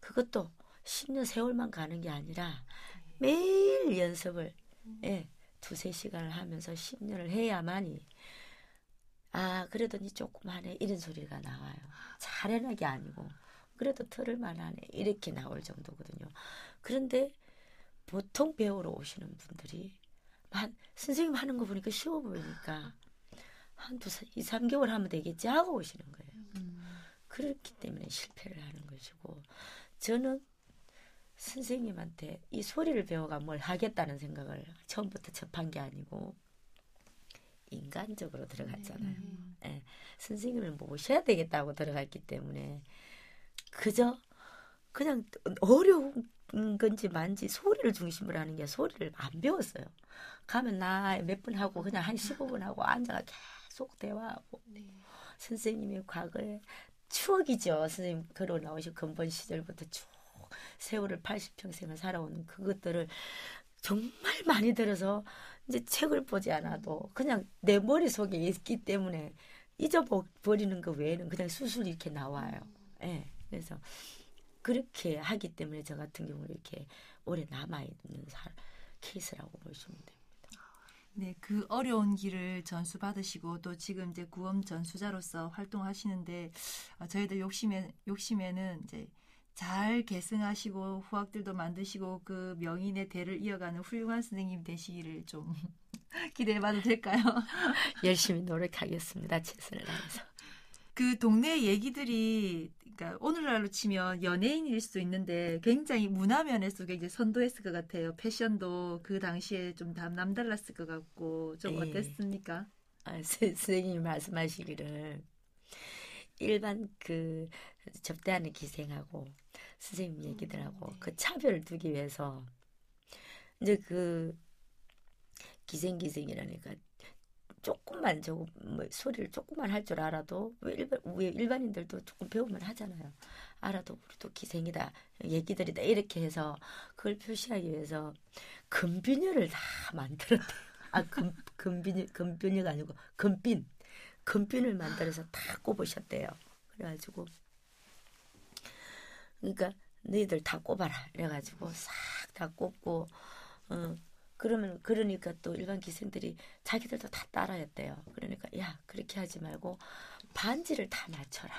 B: 그것도 10년 세월만 가는 게 아니라 매일 연습을 예, 두세 시간을 하면서 10년을 해야만이 아 그래도 니 조금 하네 이런 소리가 나와요. 잘해나게 아니고 그래도 틀을만 하네 이렇게 나올 정도거든요. 그런데 보통 배우러 오시는 분들이 한 선생님 하는 거 보니까 쉬워 보이니까 한두 이, 삼개월 하면 되겠지 하고 오시는 거예요. 음. 그렇기 때문에 실패를 하는 것이고 저는 선생님한테 이 소리를 배워가 뭘 하겠다는 생각을 처음부터 접한 게 아니고 인간적으로 들어갔잖아요. 음. 네. 선생님을 모셔야 되겠다고 들어갔기 때문에 그저 그냥 어려운 건지 만지 소리를 중심으로 하는 게 소리를 안 배웠어요. 가면 나 몇 분 하고 그냥 한 15분 하고 앉아가 계속 대화하고 네. 선생님의 과거에 추억이죠. 선생님 걸어 나오신 근본 시절부터 쭉 세월을 80평생을 살아오는 그것들을 정말 많이 들어서 이제 책을 보지 않아도 그냥 내 머릿속에 있기 때문에 잊어버리는 거 외에는 그냥 수술 이렇게 나와요. 예. 네. 그래서 그렇게 하기 때문에 저 같은 경우는 이렇게 오래 남아있는 케이스라고 보시면 돼요.
A: 네, 그 어려운 길을 전수 받으시고 또 지금 이제 구엄 전수자로서 활동하시는데 어, 저희들 욕심에 욕심에는 이제 잘 계승하시고 후학들도 만드시고 그 명인의 대를 이어가는 훌륭한 선생님 되시기를 좀 [LAUGHS] 기대해봐도 될까요? [LAUGHS]
B: 열심히 노력하겠습니다. 최선을 다해서.
A: 그 동네 얘기들이 그러니까 오늘날로 치면 연예인일 수도 있는데 굉장히 문화면에서 굉장히 선도했을 것 같아요. 패션도 그 당시에 좀 남달랐을 것 같고 좀
B: 예.
A: 어땠습니까?
B: 아, 선- 선생님이 말씀하시기를 일반 그 접대하는 기생하고 선생님 얘기들하고
C: 네.
B: 그 차별을 두기 위해서 이제 그 기생 기생이라니까 조금만 저거 뭐 소리를 조금만 할 줄 알아도 왜 일반 우리 일반인들도 조금 배우면 하잖아요. 알아도 우리도 기생이다 얘기들이다 이렇게 해서 그걸 표시하기 위해서 금비녀를 다 만들었대요. 아, 금, 금비녀, 금비녀가 아니고 금빈. 금빈을 만들어서 다 꼽으셨대요. 그래가지고, 그러니까 너희들 다 꼽아라. 이래가지고 싹 다 꼽고, 어, 그러면, 그러니까 또 일반 기생들이 자기들도 다 따라했대요. 그러니까, 야, 그렇게 하지 말고 반지를 다 맞춰라.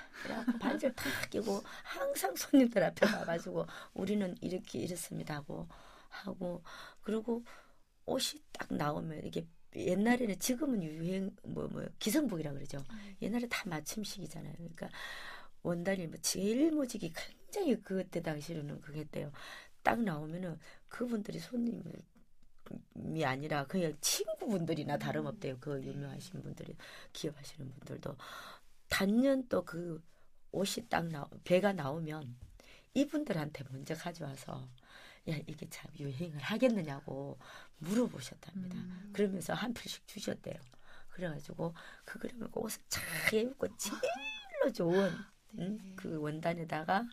B: 반지를 다 끼고 항상 손님들 앞에 가가지고 우리는 이렇게 이렇습니다 하고, 하고, 그리고 옷이 딱 나오면 이게 옛날에는 지금은 유행 뭐뭐 기성복이라 그러죠. 옛날에 다 맞춤식이잖아요. 그러니까 원단이 뭐 제일 모직이 굉장히 그때 당시로는 그랬대요. 딱 나오면은 그분들이 손님이 아니라 그냥 친구분들이나 다름없대요. 그 유명하신 분들이 기업하시는 분들도 단연 또그 옷이 딱 나, 배가 나오면 이분들한테 먼저 가져와서 야 이게 참 유행을 하겠느냐고 물어보셨답니다.
A: 음.
B: 그러면서 한 풀씩 주셨대요. 그래가지고 그 그림을 옷을 잘 입고 제일로 좋은 [LAUGHS] 응?
C: 네.
B: 그 원단에다가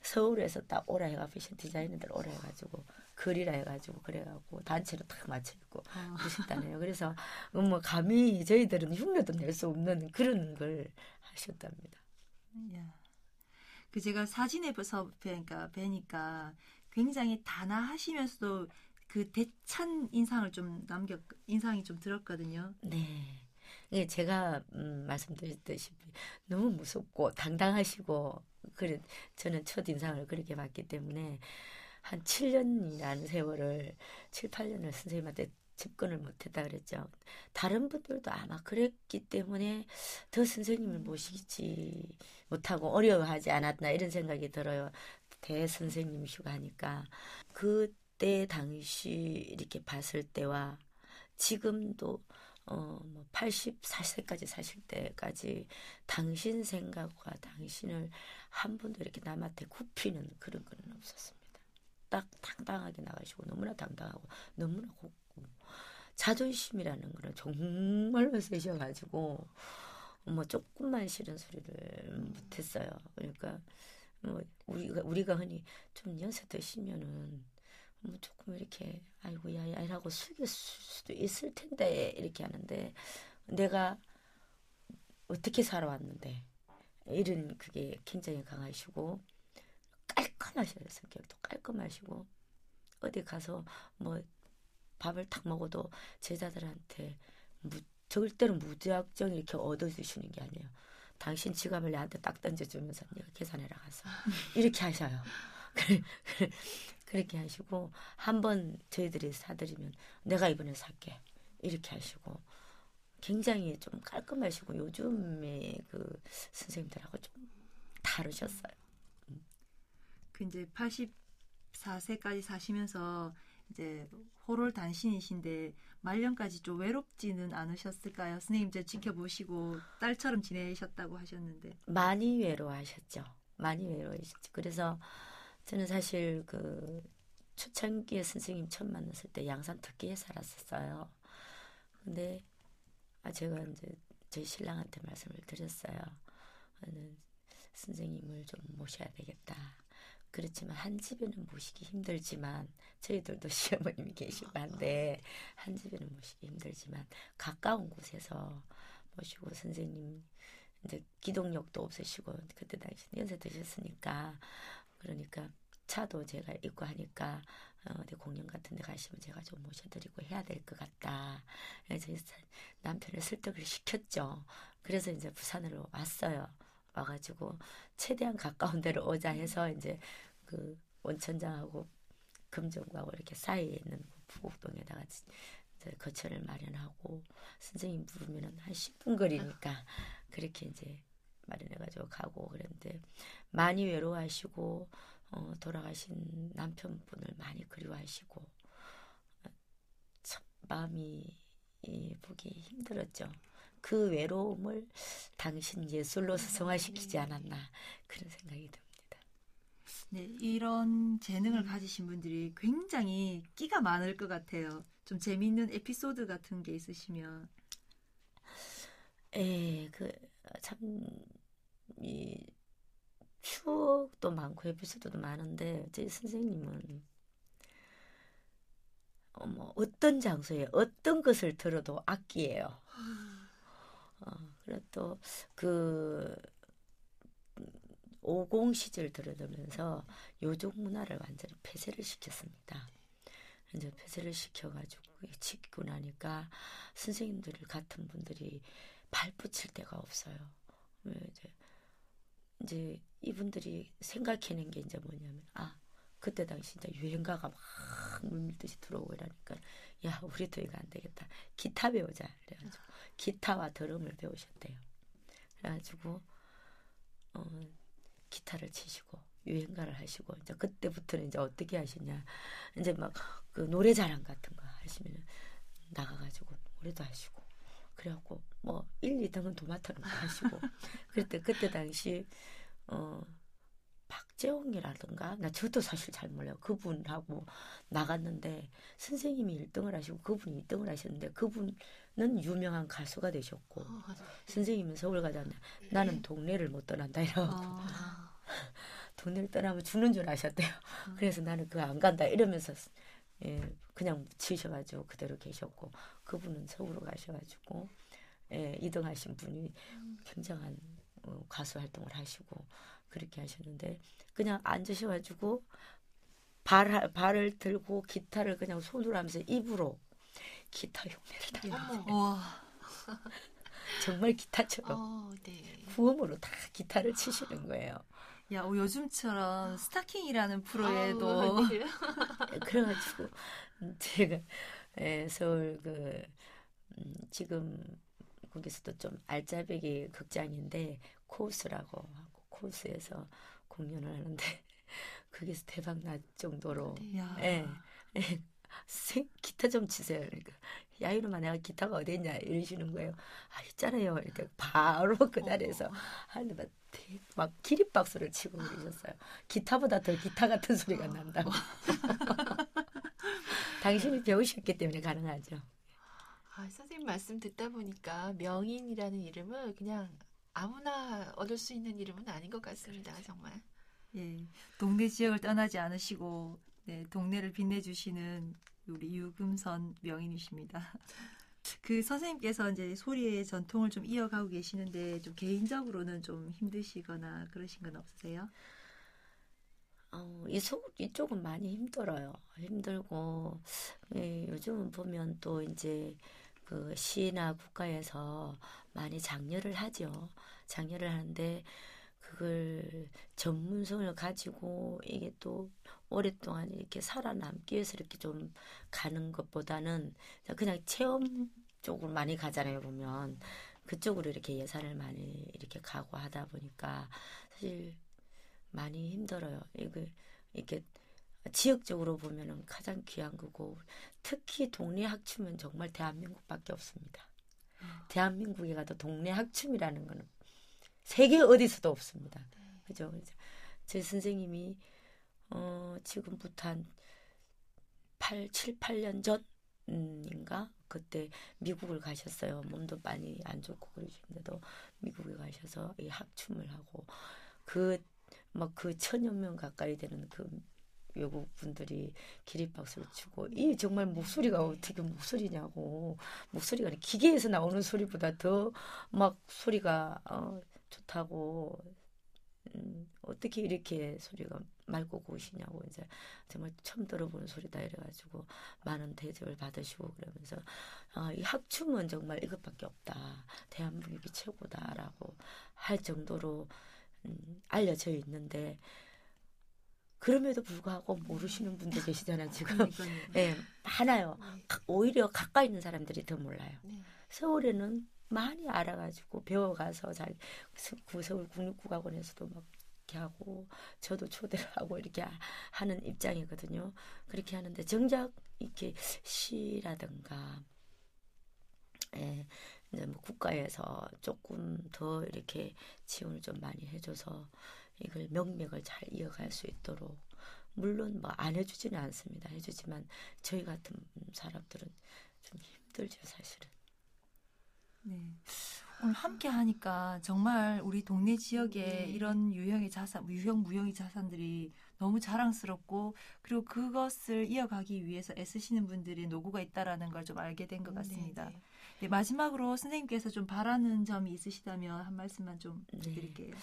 B: 서울에서 딱 오라 해가 패션 디자이너들 오라 해가지고 그리라 해가지고 그래갖고 단체로 딱 맞춰 입고
A: 어.
B: 그러셨다네요. 그래서 뭐 감히 저희들은 흉내도 낼 수 없는 그런 걸 하셨답니다.
A: 야. 그 제가 사진에서 그러니까 뵈니까 굉장히 단아하시면서도 그 대찬 인상을 좀 남겼 인상이 좀 들었거든요.
B: 네. 예, 제가 음, 말씀드렸다시피 너무 무섭고 당당하시고 그래 저는 첫 인상을 그렇게 봤기 때문에 한 7년이라는 세월을 7, 8년을 선생님한테 집권을 못했다 그랬죠. 다른 분들도 아마 그랬기 때문에 더 선생님을 모시지 못하고 어려워하지 않았나 이런 생각이 들어요. 대 선생님 휴가니까 그 때 당시 이렇게 봤을 때와 지금도 어 뭐 84세까지 사실 때까지 당신 생각과 당신을 한 번도 이렇게 남한테 굽히는 그런 건 없었습니다. 딱 당당하게 나가시고 너무나 당당하고 너무나 곱고 자존심이라는 거는 정말로 세셔가지고 뭐 조금만 싫은 소리를 못했어요. 그러니까 뭐 우리가 우리가 흔히 좀 연세 드시면은 뭐 조금 이렇게 아이고 야야라고 숙일 수도 있을 텐데 이렇게 하는데 내가 어떻게 살아왔는데 이런 그게 굉장히 강하시고 깔끔하셔요 성격도 깔끔하시고 어디 가서 뭐 밥을 탁 먹어도 제자들한테 무, 절대로 무작정 이렇게 얻어주시는 게 아니에요. 당신 지갑을 내한테 딱 던져주면서 내가 계산해라 가서 이렇게 하셔요. [LAUGHS] 그래, 그래, 그렇게 하시고 한 번 저희들이 사드리면 내가 이번에 살게 이렇게 하시고 굉장히 좀 깔끔하시고 요즘에 그 선생님들하고 좀 다르셨어요.
A: 그 이제 84세까지 사시면서 이제 호롤 단신이신데 말년까지 좀 외롭지는 않으셨을까요? 선생님 이제 지켜보시고 딸처럼 지내셨다고 하셨는데.
B: 많이 외로워하셨죠. 많이 외로워하셨죠. 그래서 저는 사실 그 초창기에 선생님 처음 만났을 때 양산 특기에 살았었어요. 근데 아 제가 이제 저희 신랑한테 말씀을 드렸어요. 저는 선생님을 좀 모셔야 되겠다. 그렇지만 한 집에는 모시기 힘들지만 저희들도 [LAUGHS] 시어머님이 계시고 한데 한 집에는 모시기 힘들지만 가까운 곳에서 모시고 선생님 이제 기동력도 없으시고 그때 당시 연세 드셨으니까 그러니까 차도 제가 입고 하니까 어, 어디 공연 같은 데 가시면 제가 좀 모셔드리고 해야 될 것 같다. 그래서 남편을 설득을 시켰죠. 그래서 이제 부산으로 왔어요. 와가지고 최대한 가까운 데로 오자 해서 이제 그 원천장하고 금정구하고 이렇게 사이에 있는 부곡동에다가 이제 거처를 마련하고 선생님 부르면은 한 10분 거리니까 그렇게 이제 마련해가지고 가고 그랬는데 많이 외로워하시고 어, 돌아가신 남편분을 많이 그리워하시고 참 마음이 이, 보기 힘들었죠. 그 외로움을 당신 예술로 승화시키지 않았나 그런 생각이 듭니다.
A: 네, 이런 재능을 가지신 분들이 굉장히 끼가 많을 것 같아요. 좀 재미있는 에피소드 같은 게 있으시면.
B: 예, 그, 참, 이, 추억도 많고 에피소드도 많은데, 제 선생님은, 어, 뭐, 어떤 장소에 어떤 것을 들어도 악기예요. 어, 그리고 또, 그, 50 시절 들어들면서 요족 문화를 완전히 폐쇄를 시켰습니다. 이제 폐쇄를 시켜가지고 지키고 나니까 선생님들 같은 분들이 발붙일 데가 없어요. 이제 이제 이분들이 생각해낸 게 이제 뭐냐면 아 그때 당시 이제 유행가가 막 물밀듯이 들어오고 이러니까 야 우리도 이거 안 되겠다 기타 배우자 그래가지고 기타와 드럼을 배우셨대요. 그래가지고 어 기타를 치시고 유행가를 하시고 이제 그때부터는 이제 어떻게 하시냐 이제 막 그 노래자랑 같은 거 하시면 나가가지고 노래도 하시고 그래갖고 뭐 1, 2등은 도맡아는 하시고 [LAUGHS] 그때 그때 당시 어 박재홍이라든가 나 저도 사실 잘 몰라요 그분하고 나갔는데 선생님이 1등을 하시고 그분이 2등을 하셨는데 그분은 유명한 가수가 되셨고 어, 선생님은 서울 가자는데 나는 동네를 못 떠난다 이러고 어. 돈을 떠나면 죽는 줄 아셨대요. 음. 그래서 나는 그거 안 간다 이러면서 예, 그냥 치셔가지고 그대로 계셨고 그분은 서울로 가셔가지고 예, 이등하신 분이 굉장한 어, 가수 활동을 하시고 그렇게 하셨는데 그냥 앉으셔가지고 발 발을 들고 기타를 그냥 손으로 하면서 입으로 기타 흉내를 다 [LAUGHS] 정말 기타처럼 어, 네. 구음으로 다 기타를 치시는 거예요.
A: 야, 어, 요즘처럼 스타킹이라는 프로에도 아, [LAUGHS]
B: 그래가지고 제가 예, 서울 그 음, 지금 거기서도 좀 알짜배기 극장인데 코스라고 하고 코스에서 공연을 하는데 [LAUGHS] 거기서 대박 날 정도로 예, 예, 기타 좀 치세요. 그러니까 야 이놈아 내가 기타가 어디 있냐 이러시는 거예요. 아 있잖아요. 이렇게 바로 [LAUGHS] 그 자리에서 하는데 막 기립박수를 치고 그러셨어요. 기타보다 더 기타 같은 소리가 난다고. [LAUGHS] 당신이 배우셨기 때문에 가능하죠.
C: 아, 선생님 말씀 듣다 보니까 명인이라는 이름은 그냥 아무나 얻을 수 있는 이름은 아닌 것 같습니다. 정말.
A: 예, 동네 지역을 떠나지 않으시고 네, 동네를 빛내주시는 우리 유금선 명인이십니다. 그 선생님께서 이제 소리의 전통을 좀 이어가고 계시는데 좀 개인적으로는 좀 힘드시거나 그러신 건 없으세요?
B: 어, 이쪽, 이쪽은 많이 힘들어요. 힘들고, 예, 요즘은 보면 또 이제 그 시나 국가에서 많이 장려를 하죠. 장려를 하는데, 그걸 전문성을 가지고 이게 또 오랫동안 이렇게 살아남기 위해서 이렇게 좀 가는 것보다는 그냥 체험 쪽으로 많이 가잖아요, 보면. 그쪽으로 이렇게 예산을 많이 이렇게 가고 하다 보니까 사실 많이 힘들어요. 이게, 이렇게 지역적으로 보면은 가장 귀한 거고 특히 동네 학춤은 정말 대한민국밖에 없습니다. 아. 대한민국에 가도 동네 학춤이라는 거는 세계 어디서도 없습니다. 네. 그죠? 제 선생님이 어, 지금부터 한 8, 7, 8년 전인가? 그때 미국을 가셨어요. 몸도 많이 안 좋고 그러시는데도 미국에 가셔서 이 학춤을 하고 그, 막 그 천여 명 가까이 되는 그 외국 분들이 기립박수를 치고 이 정말 목소리가 어떻게 목소리냐고. 목소리가 기계에서 나오는 소리보다 더 막 소리가 어, 좋다고. 음, 어떻게 이렇게 소리가 맑고 고우시냐고 이제 정말 처음 들어보는 소리다 이래가지고 많은 대접을 받으시고 그러면서 아, 이 학춤은 정말 이것밖에 없다. 대한민국이 최고다라고 할 정도로 음, 알려져 있는데 그럼에도 불구하고 모르시는 분들 계시잖아요 지금. 예, 많아요.
C: 네.
B: 가- 오히려 가까이 있는 사람들이 더 몰라요.
C: 네.
B: 서울에는 많이 알아가지고 배워가서 잘 서- 그 서울 국립국악원에서도 막 이렇게 하고 저도 초대를 [LAUGHS] 하고 이렇게 하- 하는 입장이거든요. 그렇게 하는데 정작 이렇게 시라든가 예, 이제 뭐 국가에서 조금 더 이렇게 지원을 좀 많이 해줘서 이걸 명맥을 잘 이어갈 수 있도록 물론 뭐 안 해주지는 않습니다. 해주지만 저희 같은 사람들은 좀 힘들죠 사실은.
A: 네. 오늘 함께 하니까 정말 우리 동네 지역에
C: 네.
A: 이런 유형의 자산, 유형 무형의 자산들이 너무 자랑스럽고 그리고 그것을 이어가기 위해서 애쓰시는 분들이 노고가 있다라는 걸 좀 알게 된 것 같습니다.
C: 네, 네.
A: 네, 마지막으로 선생님께서 좀 바라는 점이 있으시다면 한 말씀만 좀
B: 네.
A: 부탁드릴게요.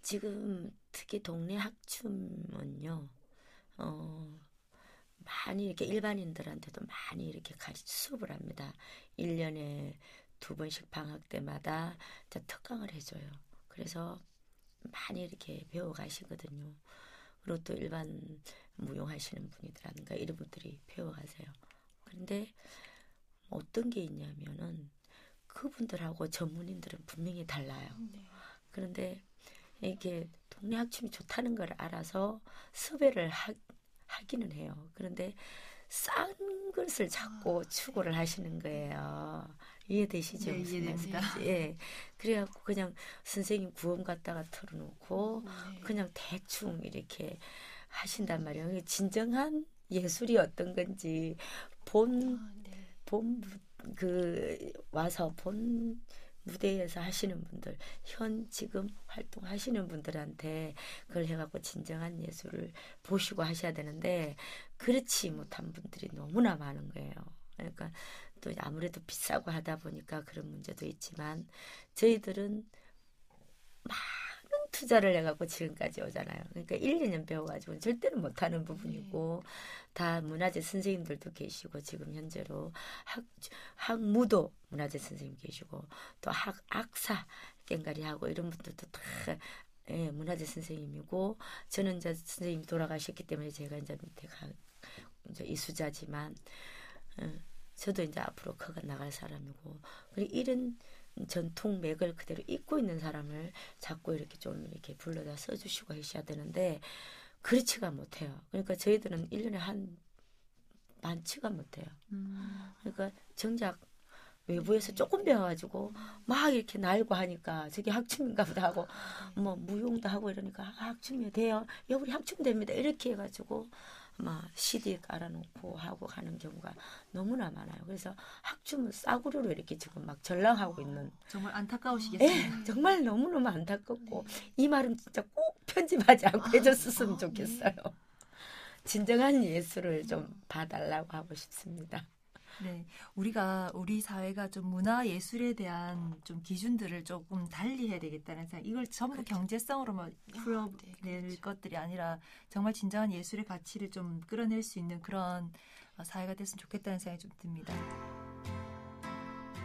B: 지금 특히 동네 학춤은요, 어, 많이 이렇게 일반인들한테도 많이 이렇게 가르 수업을 합니다. 1년에 두 번씩 방학 때마다 특강을 해줘요. 그래서 많이 이렇게 배워 가시거든요. 그리고 또 일반 무용하시는 분이라든가 이런 분들이 배워 가세요. 그런데 어떤 게 있냐면은 그분들하고 전문인들은 분명히 달라요.
C: 네.
B: 그런데 이게 동네 학춤이 좋다는 걸 알아서 섭외를 하, 하기는 해요. 그런데 싼 것을 자꾸
C: 아,
B: 추구를 하시는 거예요. 이해되시죠?
A: 네, 이해됩니다.
B: 예. 그래갖고 그냥 선생님 구원 갖다가 틀어놓고
C: 네.
B: 그냥 대충 이렇게 하신단 말이에요. 진정한 예술이 어떤 건지 본
C: 아, 네.
B: 본 그 와서 본 무대에서 하시는 분들 현 지금 활동하시는 분들한테 그걸 해갖고 진정한 예술을 보시고 하셔야 되는데 그렇지 못한 분들이 너무나 많은 거예요. 그러니까 또 아무래도 비싸고 하다 보니까 그런 문제도 있지만 저희들은 많은 투자를 해갖고 지금까지 오잖아요. 그러니까 1, 2년 배워가지고 절대로 못하는 부분이고 다 문화재 선생님들도 계시고 지금 현재로 학 학무도 문화재 선생님 계시고 또 학 악사 깽가리 하고 이런 분들도 다 예, 문화재 선생님이고 저는 이제 선생님이 돌아가셨기 때문에 제가 이제 밑에 가 이제 이수자지만 어, 저도 이제 앞으로 커가 나갈 사람이고 그리고 이런 전통 맥을 그대로 잇고 있는 사람을 자꾸 이렇게 좀 이렇게 불러다 써주시고 하셔야 되는데 그렇지가 못해요. 그러니까 저희들은 1년에 한 많지가 못해요.
A: 음,
B: 그러니까 정작 외부에서 조금 배워가지고 막 이렇게 날고 하니까 저게 학춤인가 보다 하고 뭐 무용도 하고 이러니까 아, 학춤이 돼요. 야 우리 학춤 됩니다. 이렇게 해가지고 막 CD 깔아놓고 하고 하는 경우가 너무나 많아요. 그래서 학춤을 싸구려로 이렇게 지금 막 전락하고 있는
A: 정말
B: 예,
A: 안타까우시겠습니다.
B: 정말 너무너무 안타깝고 이 말은 진짜 꼭 편집하지 않고 해줬으면 좋겠어요. 진정한 예술을 좀 봐달라고 하고 싶습니다.
A: 네, 우리가 우리 사회가 좀 문화 예술에 대한 좀 기준들을 조금 달리 해야 되겠다는 생각. 이걸 전부
B: 그렇죠.
A: 경제성으로만 풀어낼
C: 네, 그렇죠.
A: 것들이 아니라 정말 진정한 예술의 가치를 좀 끌어낼 수 있는 그런 어, 사회가 됐으면 좋겠다는 생각이 좀 듭니다.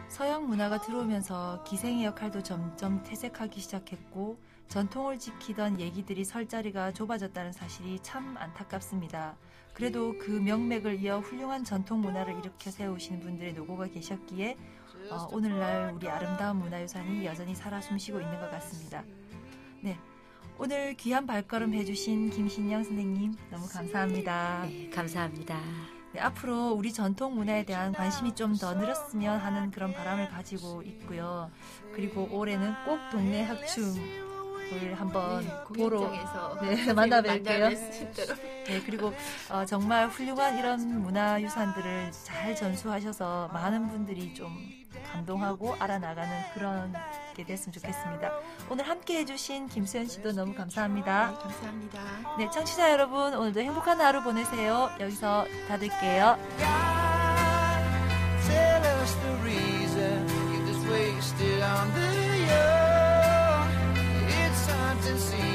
A: 서양 문화가 들어오면서 기생의 역할도 점점 퇴색하기 시작했고 전통을 지키던 얘기들이 설 자리가 좁아졌다는 사실이 참 안타깝습니다. 그래도 그 명맥을 이어 훌륭한 전통 문화를 일으켜 세우시는 분들의 노고가 계셨기에 어, 오늘날 우리 아름다운 문화유산이 여전히 살아 숨쉬고 있는 것 같습니다. 네. 오늘 귀한 발걸음 해주신 김신영 선생님 너무 감사합니다.
B: 네, 감사합니다.
A: 네, 앞으로 우리 전통 문화에 대한 관심이 좀 더 늘었으면 하는 그런 바람을 가지고 있고요. 그리고 올해는 꼭 동네 학춤 모습을 한번
C: 네,
A: 보러 네, [LAUGHS] 만나뵐게요. 네, 그리고 어, 정말 훌륭한 이런 문화유산들을 잘 전수하셔서 많은 분들이 좀 감동하고 알아나가는 그런 게 됐으면 좋겠습니다. 오늘 함께 해주신 김수현 씨도 너무 감사합니다.
C: 네, 감사합니다.
A: 네, 청취자 여러분, 오늘도 행복한 하루 보내세요. 여기서 닫을게요.
D: God, see.